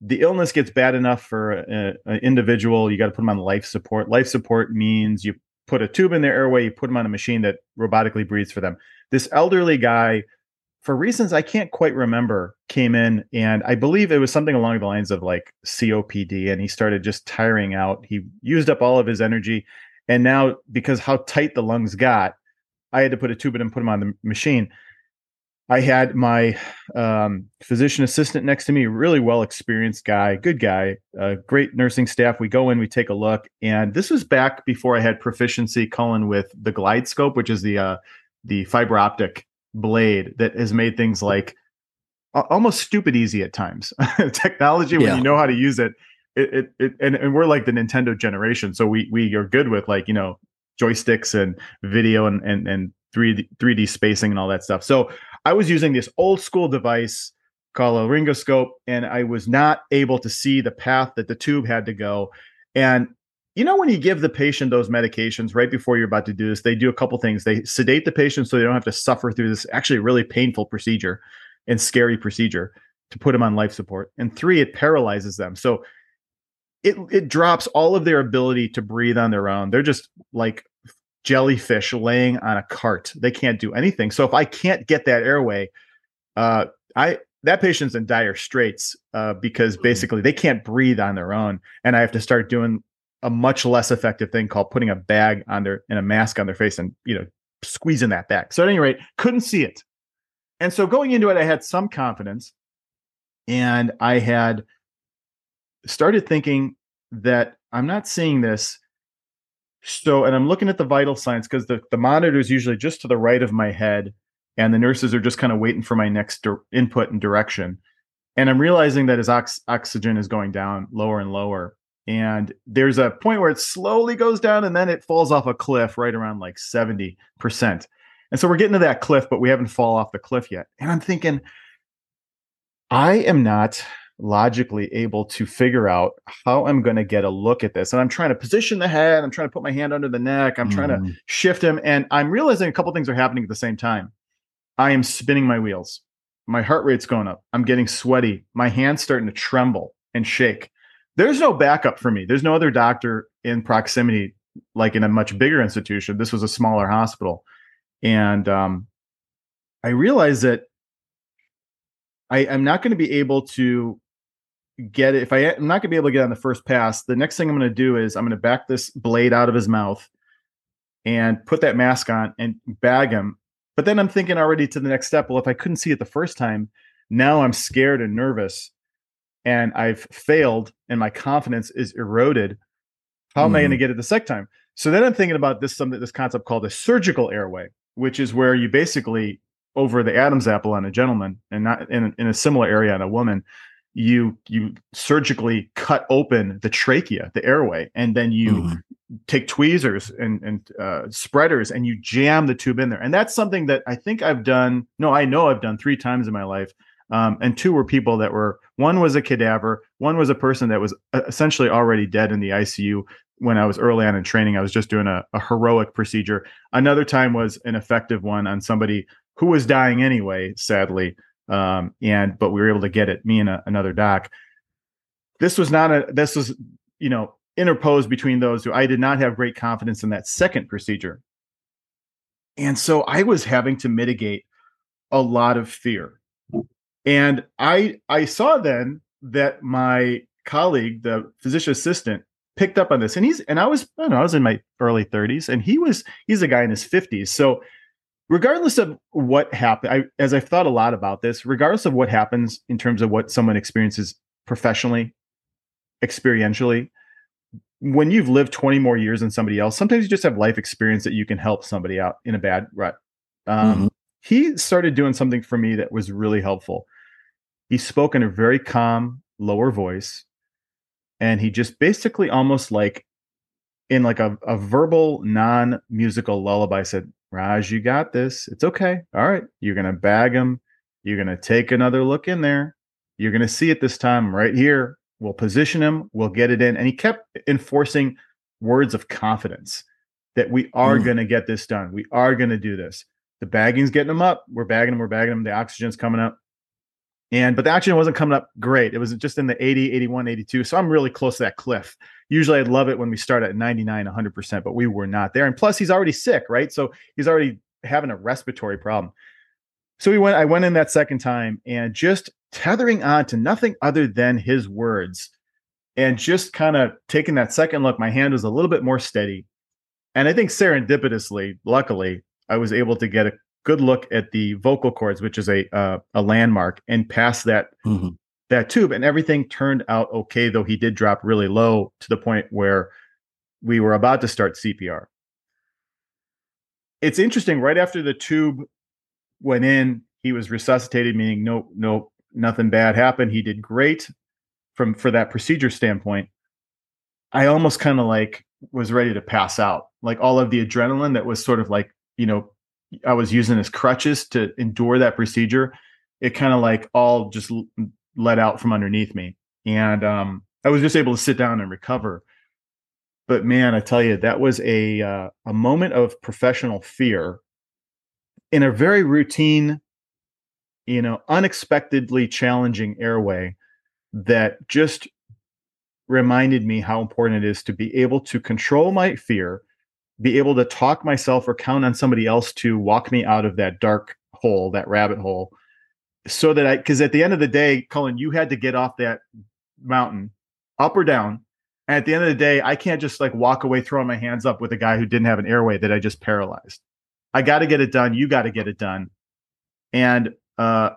the illness gets bad enough for an individual, you got to put them on life support. Life support means you put a tube in their airway, you put them on a machine that robotically breathes for them. This elderly guy for reasons I can't quite remember, came in and I believe it was something along the lines of like COPD, and he started just tiring out. He used up all of his energy, and now because how tight the lungs got, I had to put a tube in and put him on the machine. I had my um, physician assistant next to me, really well experienced guy, good guy, uh, great nursing staff. We go in, we take a look, and this was back before I had proficiency, Cullen, with the GlideScope, which is the uh, the fiber optic blade that has made things like almost stupid easy at times. Technology, when yeah. you know how to use it, it, it, it and, and we're like the Nintendo generation, so we we are good with like you know joysticks and video and and and 3D 3D spacing and all that stuff. So I was using this old school device called a laryngoscope, and I was not able to see the path that the tube had to go. And you know when you give the patient those medications right before you're about to do this they do a couple things. They sedate the patient so they don't have to suffer through this actually really painful procedure and scary procedure to put them on life support. And three it paralyzes them. So it it drops all of their ability to breathe on their own. They're just like jellyfish laying on a cart. They can't do anything. So if i can't get that airway uh i that patient's in dire straits uh, because mm-hmm. basically they can't breathe on their own and i have to start doing a much less effective thing called putting a bag on their and a mask on their face and you know squeezing that back. So at any rate, couldn't see it. And so going into it, I had some confidence, and I had started thinking that I'm not seeing this. So, and I'm looking at the vital signs because the, the monitor is usually just to the right of my head, and the nurses are just kind of waiting for my next di- input and direction. And I'm realizing that as ox- oxygen is going down lower and lower and there's a point where it slowly goes down and then it falls off a cliff right around like 70%. And so we're getting to that cliff, but we haven't fall off the cliff yet. And I'm thinking, I am not logically able to figure out how I'm going to get a look at this. And I'm trying to position the head, I'm trying to put my hand under the neck, I'm mm. trying to mm-hmm. shift him. And I'm realizing a couple things are happening at the same time. I am spinning my wheels. My heart rate's going up. I'm getting sweaty. My hand's starting to tremble and shake there's no backup for me. There's no other doctor in proximity, like in a much bigger institution. This was a smaller hospital. And um, I realized that I, am not going to be able to get it. If I, am not going to be able to get on the first pass, the next thing I'm going to do is I'm going to back this blade out of his mouth and put that mask on and bag him. But then I'm thinking already to the next step. Well, if I couldn't see it the first time, now I'm scared and nervous and I've failed and my confidence is eroded, how mm. am I going to mm. get it the second time? So then I'm thinking about this something this concept called a surgical airway, which is where you basically over the Adam's apple on a gentleman and not in, in a similar area on a woman, you you surgically cut open the trachea, the airway, and then you mm. take tweezers and and uh, spreaders and you jam the tube in there. And that's something that I think I've done. No, I know I've done three times in my life um, and two were people that were one was a cadaver, one was a person that was uh, essentially already dead in the ICU when I was early on in training. I was just doing a, a heroic procedure. Another time was an effective one on somebody who was dying anyway, sadly. Um, and but we were able to get it, me and a, another doc. this was not a this was you know interposed between those who I did not have great confidence in that second procedure. And so I was having to mitigate a lot of fear. And I I saw then that my colleague, the physician assistant, picked up on this. And he's and I was I don't know, I was in my early 30s and he was he's a guy in his 50s. So regardless of what happened, I as I've thought a lot about this, regardless of what happens in terms of what someone experiences professionally, experientially, when you've lived 20 more years than somebody else, sometimes you just have life experience that you can help somebody out in a bad rut. Um, mm-hmm. He started doing something for me that was really helpful. He spoke in a very calm, lower voice, and he just basically almost like in like a, a verbal, non-musical lullaby said, Raj, you got this. It's okay. All right. You're gonna bag him. You're gonna take another look in there. You're gonna see it this time right here. We'll position him, we'll get it in. And he kept enforcing words of confidence that we are mm. going to get this done. We are going to do this. The bagging's getting them up. We're bagging them, we're bagging them. The oxygen's coming up. And but the oxygen wasn't coming up great. It was just in the 80, 81, 82. So I'm really close to that cliff. Usually I'd love it when we start at 99, 100%, but we were not there. And plus he's already sick, right? So he's already having a respiratory problem. So we went I went in that second time and just tethering on to nothing other than his words and just kind of taking that second look my hand was a little bit more steady and i think serendipitously luckily i was able to get a good look at the vocal cords which is a uh, a landmark and pass that mm-hmm. that tube and everything turned out okay though he did drop really low to the point where we were about to start cpr it's interesting right after the tube went in he was resuscitated meaning no no nothing bad happened. He did great from for that procedure standpoint. I almost kind of like was ready to pass out. Like all of the adrenaline that was sort of like, you know, I was using as crutches to endure that procedure. It kind of like all just let out from underneath me. And um, I was just able to sit down and recover. But man, I tell you, that was a uh, a moment of professional fear in a very routine you know, unexpectedly challenging airway that just reminded me how important it is to be able to control my fear, be able to talk myself or count on somebody else to walk me out of that dark hole, that rabbit hole, so that I, because at the end of the day, Cullen, you had to get off that mountain, up or down. And at the end of the day, I can't just like walk away throwing my hands up with a guy who didn't have an airway that I just paralyzed. I got to get it done. You got to get it done. And uh,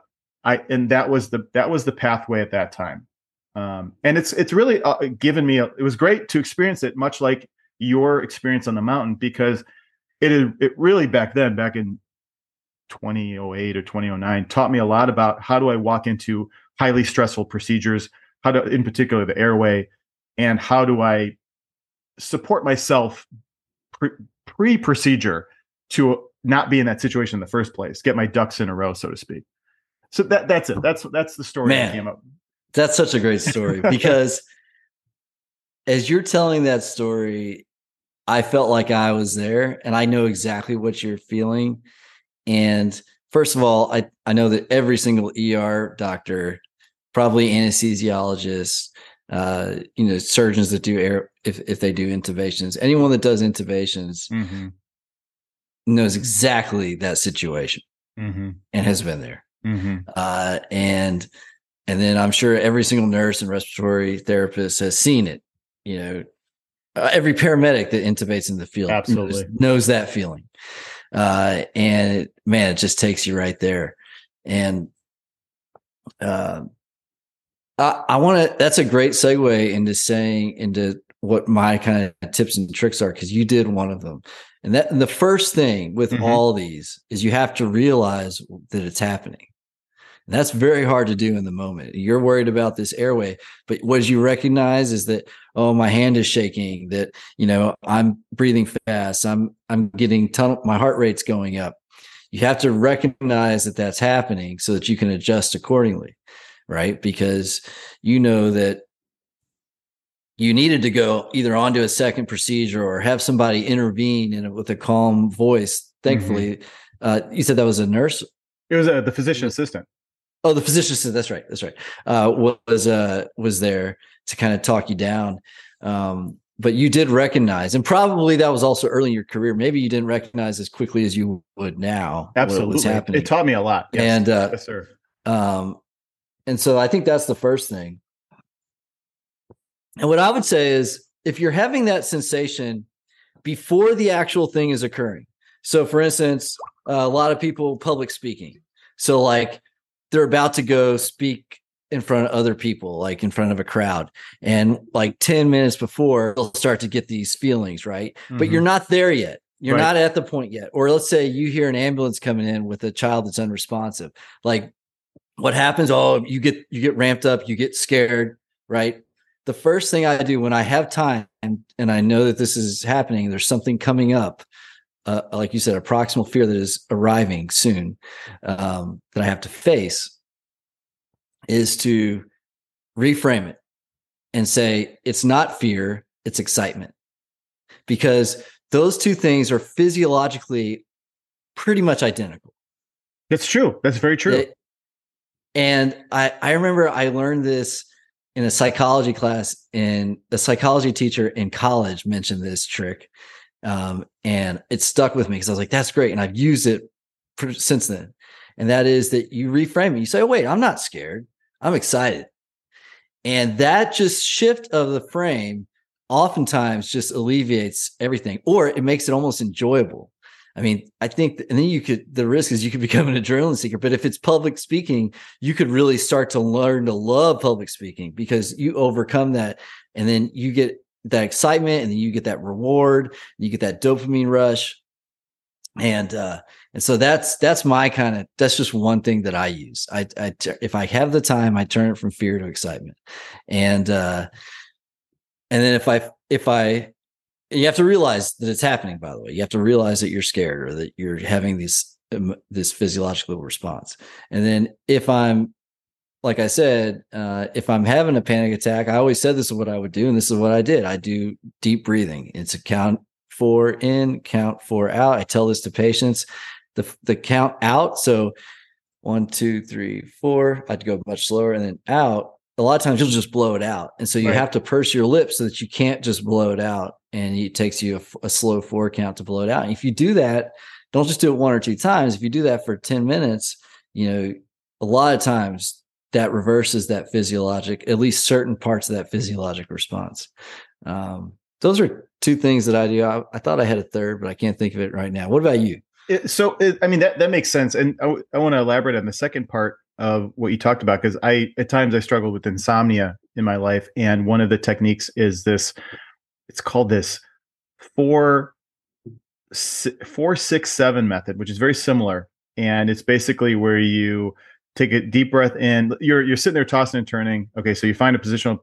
I and that was the that was the pathway at that time. Um, and it's it's really uh, given me a, it was great to experience it, much like your experience on the mountain, because it is it really back then, back in 2008 or 2009, taught me a lot about how do I walk into highly stressful procedures, how to, in particular, the airway, and how do I support myself pre procedure to not be in that situation in the first place, get my ducks in a row, so to speak. So that that's it. That's that's the story Man, that came up. That's such a great story because as you're telling that story, I felt like I was there and I know exactly what you're feeling. And first of all, I, I know that every single ER doctor, probably anesthesiologists, uh, you know, surgeons that do air if if they do intubations, anyone that does intubations mm-hmm knows exactly that situation mm-hmm. and has been there. Mm-hmm. Uh, and and then I'm sure every single nurse and respiratory therapist has seen it. You know, uh, every paramedic that intubates in the field absolutely knows, knows that feeling. Uh, and it, man, it just takes you right there. And uh, I, I want to. That's a great segue into saying into what my kind of tips and tricks are because you did one of them and that and the first thing with mm-hmm. all these is you have to realize that it's happening. And that's very hard to do in the moment. You're worried about this airway, but what you recognize is that oh, my hand is shaking. That you know I'm breathing fast. I'm I'm getting tunnel. My heart rate's going up. You have to recognize that that's happening so that you can adjust accordingly, right? Because you know that you needed to go either onto a second procedure or have somebody intervene in with a calm voice. Thankfully, mm-hmm. uh, you said that was a nurse. It was a, the physician assistant. Oh, the physician assistant. That's right. That's right. Uh, was uh was there to kind of talk you down. Um, but you did recognize, and probably that was also early in your career. Maybe you didn't recognize as quickly as you would now. Absolutely, it taught me a lot. Yes. And uh, yes, sir. Um, and so I think that's the first thing. And what I would say is, if you're having that sensation before the actual thing is occurring. So, for instance, uh, a lot of people public speaking. So, like they're about to go speak in front of other people, like in front of a crowd. And like 10 minutes before, they'll start to get these feelings, right? Mm-hmm. But you're mm-hmm. not there yet. You're right. not at the point yet. Or let's say you hear an ambulance coming in with a child that's unresponsive. Like what happens? Oh, you get you get ramped up, you get scared, right? The first thing I do when I have time and, and I know that this is happening, there's something coming up, uh, like you said, a proximal fear that is arriving soon um, that I have to face is to reframe it and say it's not fear, it's excitement. Because those two things are physiologically pretty much identical. That's true. That's very true. It, and I, I remember I learned this in a psychology class, and a psychology teacher in college mentioned this trick. Um, and it stuck with me because I was like, that's great. And I've used it for, since then. And that is that you reframe it. You say, oh, wait, I'm not scared. I'm excited. And that just shift of the frame oftentimes just alleviates everything or it makes it almost enjoyable. I mean, I think, and then you could, the risk is you could become an adrenaline seeker. But if it's public speaking, you could really start to learn to love public speaking because you overcome that. And then you get that excitement and then you get that reward, you get that dopamine rush. And, uh, and so that's that's my kind of that's just one thing that I use. I, I if I have the time, I turn it from fear to excitement, and uh, and then if I if I you have to realize that it's happening. By the way, you have to realize that you're scared or that you're having these um, this physiological response. And then if I'm like I said, uh, if I'm having a panic attack, I always said this is what I would do, and this is what I did. I do deep breathing. It's a count four in, count four out. I tell this to patients the the count out. So one, two, three, four. I'd go much slower and then out. A lot of times you'll just blow it out, and so you right. have to purse your lips so that you can't just blow it out. And it takes you a, a slow four count to blow it out. And if you do that, don't just do it one or two times. If you do that for ten minutes, you know a lot of times that reverses that physiologic, at least certain parts of that physiologic response. Um, those are two things that I do. I, I, thought I had a third, but I can't think of it right now. What about you? It, so it, I mean that that makes sense, and I, I want to elaborate on the second part of what you talked about because I at times I struggle with insomnia in my life, and one of the techniques is this. It's called this four four six seven method, which is very similar, and it's basically where you take a deep breath in. You're you're sitting there tossing and turning. Okay, so you find a positional,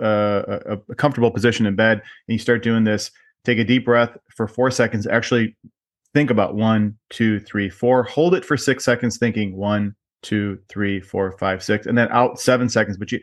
uh, a, a comfortable position in bed, and you start doing this. Take a deep breath for four seconds. Actually, think about one, two, three, four. Hold it for six seconds, thinking one, two, three, four, five, six, and then out seven seconds. But you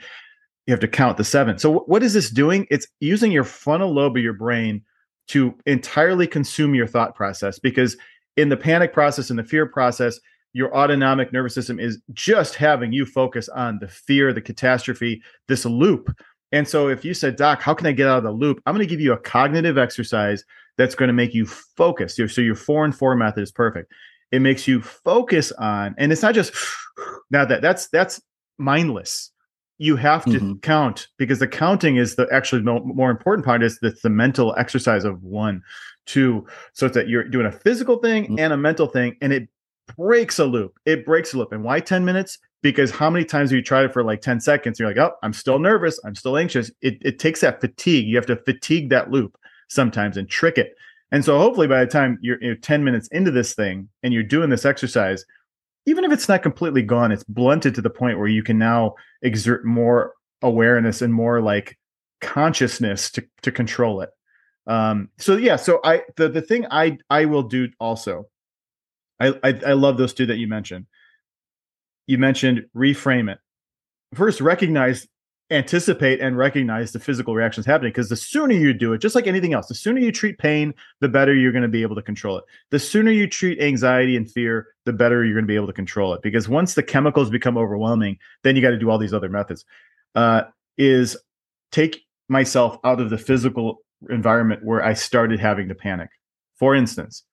you have to count the seven. So what is this doing? It's using your frontal lobe of your brain to entirely consume your thought process because in the panic process and the fear process your autonomic nervous system is just having you focus on the fear the catastrophe this loop and so if you said doc how can i get out of the loop i'm going to give you a cognitive exercise that's going to make you focus. So your four and four method is perfect. It makes you focus on, and it's not just now that that's that's mindless. You have to mm-hmm. count because the counting is the actually more, more important part is the, the mental exercise of one, two. So it's that you're doing a physical thing mm-hmm. and a mental thing, and it breaks a loop. It breaks a loop. And why 10 minutes? Because how many times have you tried it for like 10 seconds? You're like, oh, I'm still nervous. I'm still anxious. It, it takes that fatigue. You have to fatigue that loop sometimes and trick it. And so hopefully by the time you're, you're 10 minutes into this thing and you're doing this exercise, even if it's not completely gone, it's blunted to the point where you can now exert more awareness and more like consciousness to to control it. Um, so yeah, so I the the thing I I will do also, I, I I love those two that you mentioned. You mentioned reframe it. First, recognize anticipate and recognize the physical reactions happening because the sooner you do it just like anything else the sooner you treat pain the better you're going to be able to control it the sooner you treat anxiety and fear the better you're going to be able to control it because once the chemicals become overwhelming then you got to do all these other methods uh, is take myself out of the physical environment where i started having to panic for instance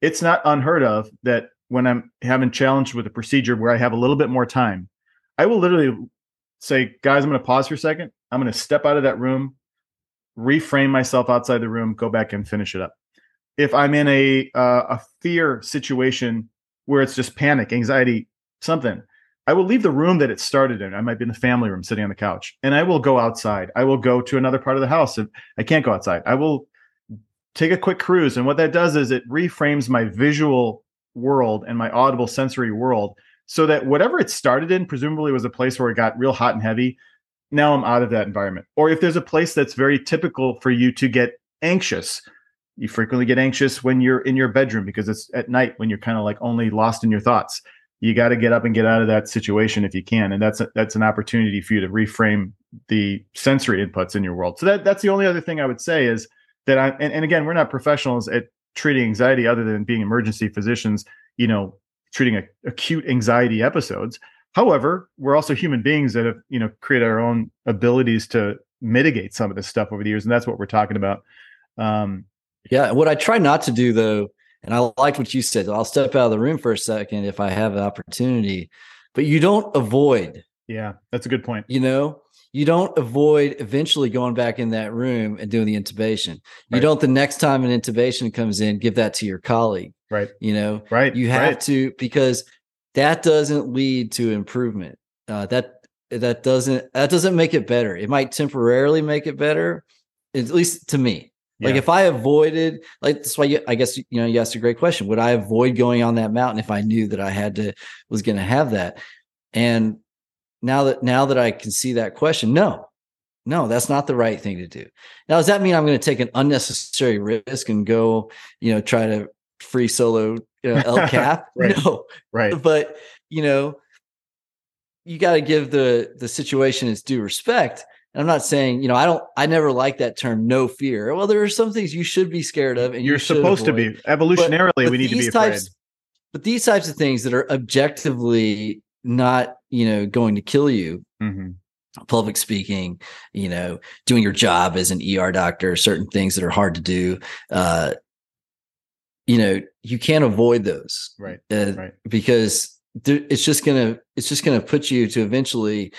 it's not unheard of that when i'm having challenged with a procedure where i have a little bit more time i will literally say, guys, I'm going to pause for a second. I'm going to step out of that room, reframe myself outside the room, go back and finish it up. If I'm in a uh, a fear situation where it's just panic, anxiety, something, I will leave the room that it started in. I might be in the family room sitting on the couch, and I will go outside. I will go to another part of the house if I can't go outside. I will take a quick cruise, and what that does is it reframes my visual world and my audible sensory world so that whatever it started in presumably was a place where it got real hot and heavy now i'm out of that environment. Or if there's a place that's very typical for you to get anxious you frequently get anxious when you're in your bedroom because it's at night when you're kind of like only lost in your thoughts. You got to get up and get out of that situation if you can and that's a, that's an opportunity for you to reframe the sensory inputs in your world. So that that's the only other thing i would say is that i and, and again we're not professionals at treating anxiety other than being emergency physicians you know treating a, acute anxiety episodes. However, we're also human beings that have, you know, created our own abilities to mitigate some of this stuff over the years, and that's what we're talking about. Um, yeah, what I try not to do though, and I liked what you said. I'll step out of the room for a second if I have an opportunity, but you don't avoid. Yeah, that's a good point. You know, you don't avoid eventually going back in that room and doing the intubation. You don't the next time an intubation comes in, give that to your colleague. Right. You know, right. You have right. to because that doesn't lead to improvement. Uh, that that doesn't that doesn't make it better. It might temporarily make it better, at least to me. Like if I avoided, like that's why you, I guess you know you asked a great question. Would I avoid going on that mountain if I knew that I had to was going to have that? And now that now that I can see that question, no, no, that's not the right thing to do. Now, does that mean I'm going to take an unnecessary risk and go, you know, try to free solo you know, El Cap. right. No, right. But you know, you got to give the the situation its due respect. And I'm not saying, you know, I don't, I never like that term, no fear. Well, there are some things you should be scared of, and you're you supposed avoid. to be. Evolutionarily, but, but we need to be afraid. Types, but these types of things that are objectively not, you know, going to kill you, mm-hmm. public speaking, you know, doing your job as an ER doctor, certain things that are hard to do, uh, you know you can't avoid those right uh, right. because it's just gonna it's just gonna put you to eventually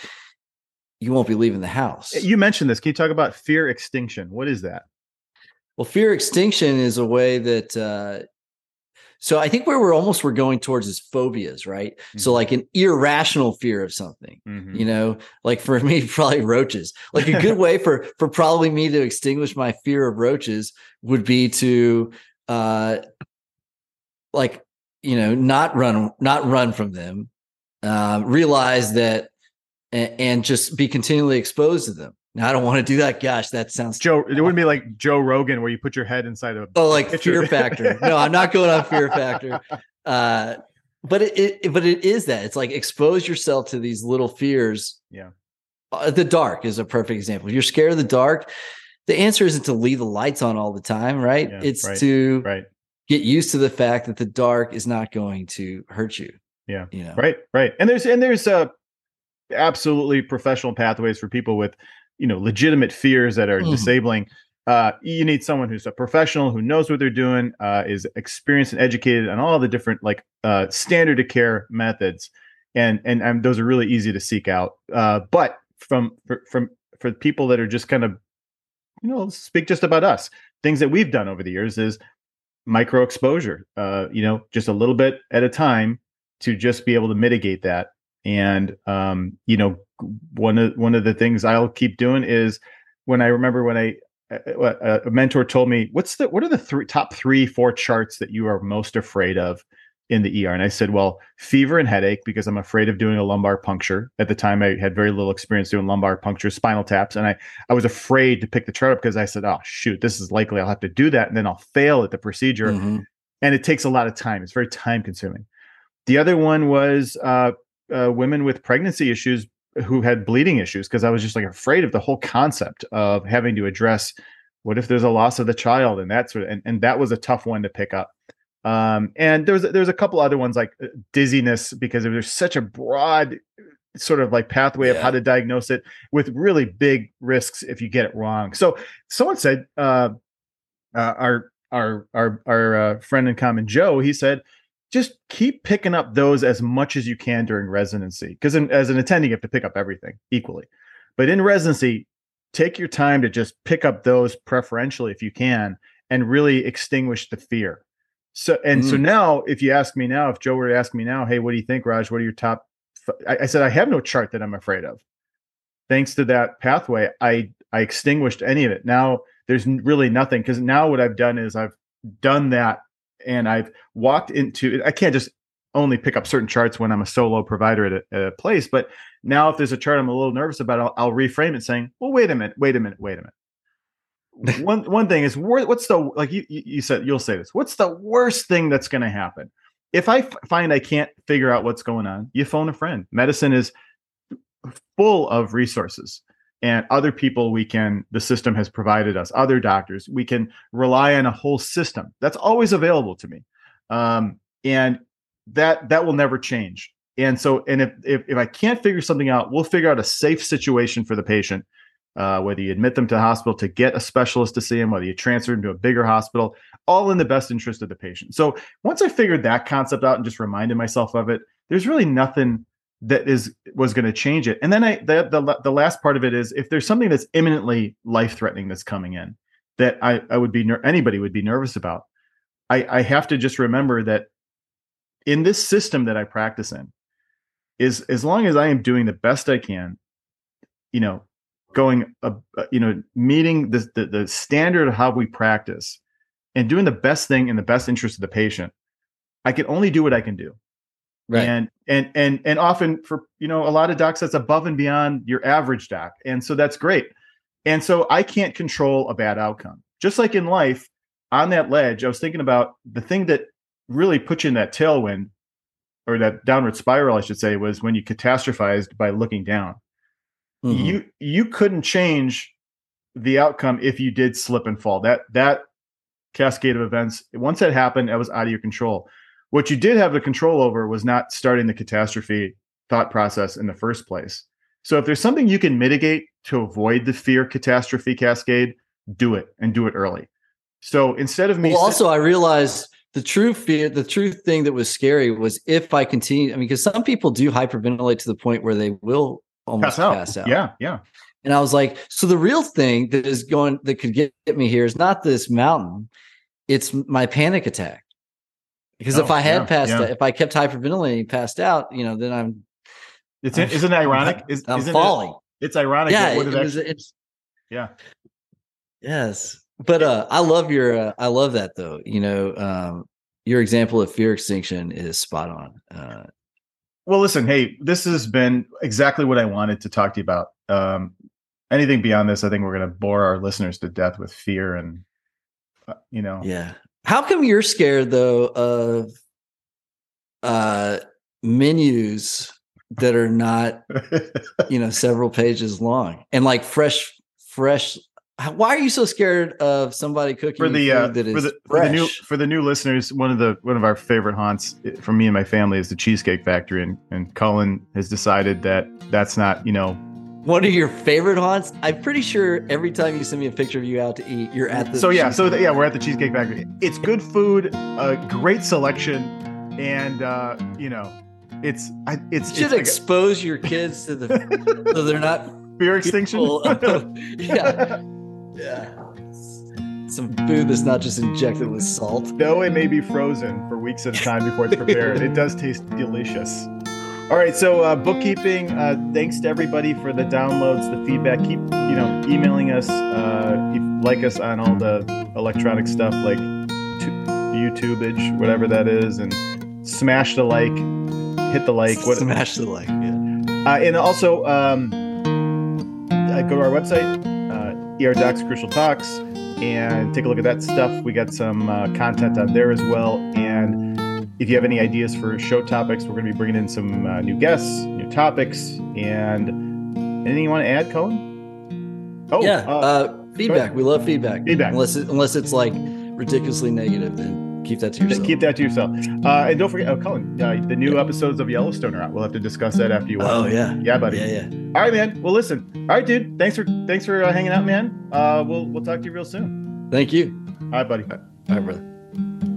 you won't be leaving the house. You mentioned this. Can you talk about fear extinction? What is that? Well fear extinction is a way that uh so i think where we're almost we're going towards is phobias right mm-hmm. so like an irrational fear of something mm-hmm. you know like for me probably roaches like a good way for for probably me to extinguish my fear of roaches would be to uh like you know not run not run from them uh, realize that and, and, just be continually exposed to them i don't want to do that gosh that sounds joe it wouldn't be like joe rogan where you put your head inside of oh like fear factor no i'm not going on fear factor uh, but it, it, but it is that it's like expose yourself to these little fears yeah uh, the dark is a perfect example if you're scared of the dark the answer isn't to leave the lights on all the time right yeah, it's right, to right get used to the fact that the dark is not going to hurt you. Yeah. You know. Right, right. And there's and there's uh absolutely professional pathways for people with, you know, legitimate fears that are mm. disabling. Uh, you need someone who's a professional who knows what they're doing, uh, is experienced and educated on all the different like uh, standard of care methods, and and and those are really easy to seek out. Uh, but from for, from for people that are just kind of, you know, speak just about us, things that we've done over the years is micro exposure, uh, you know, just a little bit at a time to just be able to mitigate that. And um, you know, one of one of the things I'll keep doing is when I remember when I a, a mentor told me, "What's the what are the three top three four charts that you are most afraid of?" in the ER. And I said, well, fever and headache because I'm afraid of doing a lumbar puncture. At the time, I had very little experience doing lumbar puncture, spinal taps, and I I was afraid to pick the chart up because I said, oh shoot, this is likely I'll have to do that, and then I'll fail at the procedure, mm-hmm. and it takes a lot of time. It's very time consuming. The other one was uh, uh, women with pregnancy issues who had bleeding issues because I was just like afraid of the whole concept of having to address what if there's a loss of the child and that sort of and, and that was a tough one to pick up. Um, and there's there's a couple other ones like uh, dizziness because there's such a broad sort of like pathway yeah. of how to diagnose it with really big risks if you get it wrong. So someone said uh, uh, our our our our uh, friend in common Joe he said just keep picking up those as much as you can during residency because as an attending you have to pick up everything equally. But in residency take your time to just pick up those preferentially if you can and really extinguish the fear. So and mm. so now if you ask me now if joe were to ask me now hey what do you think raj? What are your top I, I said i have no chart that i'm afraid of. Thanks to that pathway i i extinguished any of it. Now there's really nothing because now what i've done is i've done that and I've walked into I can't just only pick up certain charts when I'm a solo provider at a, at a place, but now if there's a chart I'm a little nervous about, I'll, I'll reframe it saying, "Well, wait a minute, wait a minute, wait a minute." one one thing is what's the like you you said you'll say this. What's the worst thing that's going to happen? If I f- find I can't figure out what's going on, you phone a friend. Medicine is full of resources and other people we can the system has provided us other doctors we can rely on a whole system. That's always available to me. Um, and that that will never change. And so and if, if, if i can't figure something out we'll figure out a safe situation for the patient uh, whether you admit them to the hospital to get a specialist to see them whether you transfer them to a bigger hospital all in the best interest of the patient. So once i figured that concept out and just reminded myself of it there's really nothing that is was going to change it. And then I the, the the last part of it is if there's something that's imminently life threatening that's coming in that I I would be ner- anybody would be nervous about. I I have to just remember that in this system that I practice in is as long as I am doing the best I can, you know, going uh, you know meeting the, the the standard of how we practice and doing the best thing in the best interest of the patient, I can only do what I can do. Right. And and and and often for you know a lot of docs that's above and beyond your average doc. And so that's great. And so I can't control a bad outcome. Just like in life, on that ledge, I was thinking about the thing that really put you in that tailwind or that downward spiral, I should say, was when you catastrophized by looking down. Mm-hmm. You you couldn't change the outcome if you did slip and fall. That that cascade of events, once that happened, that was out of your control. What you did have the control over was not starting the catastrophe thought process in the first place. So if there's something you can mitigate to avoid the fear catastrophe cascade, do it and do it early. So instead of me well, also I realized the true fear, the true thing that was scary was if I continue. I mean, because some people do hyperventilate to the point where they will almost pass out. pass out. Yeah, yeah. And I was like, so the real thing that is going that could get, get me here is not this mountain, it's my panic attack. Because oh, if I had yeah, passed yeah. out, if I kept hyperventilating, passed out, you know, then I'm. It's I'm, isn't it ironic? Is, I'm falling. It, it's ironic. Yeah, it, it was, it's. Yeah. Yes, but uh, I love your. Uh, I love that though. You know, um, your example of fear extinction is spot on. Uh, well, listen, hey, this has been exactly what I wanted to talk to you about. Um, anything beyond this, I think we're going to bore our listeners to death with fear and, uh, you know. Yeah. How come you're scared though of uh menus that are not you know several pages long? And like fresh fresh why are you so scared of somebody cooking for the uh, for the, for the new for the new listeners one of the one of our favorite haunts from me and my family is the cheesecake factory and and Cullen has decided that that's not you know one of your favorite haunts? I'm pretty sure every time you send me a picture of you out to eat, you're at the. So yeah, so the, yeah, we're at the Cheesecake Factory. It's good food, a great selection, and uh, you know, it's I, it's you should it's expose a, your kids to the so they're not fear extinction. yeah, yeah. Some food that's not just injected with salt. Though it may be frozen for weeks at a time before it's prepared, it does taste delicious. All right, so uh, bookkeeping. Uh, thanks to everybody for the downloads, the feedback. Keep you know emailing us. Uh, like us on all the electronic stuff like YouTubeage, whatever that is, and smash the like, hit the like. What smash the like? Yeah. Uh, and also um, uh, go to our website, uh, ER Docs Crucial Talks, and take a look at that stuff. We got some uh, content on there as well, and if you have any ideas for show topics, we're going to be bringing in some uh, new guests, new topics. And anything you want to add, Cullen? Oh, yeah. Uh, uh, feedback. We love feedback. Feedback. Unless it, unless it's like ridiculously negative, then keep that to yourself. Keep that to yourself. Uh, and don't forget, oh, Cullen, uh, the new episodes of Yellowstone are out. We'll have to discuss that after you watch. Oh yeah, yeah, buddy. Yeah, yeah. All right, man. Well, listen. All right, dude. Thanks for thanks for uh, hanging out, man. Uh, we'll we'll talk to you real soon. Thank you. All right, buddy. All right, brother.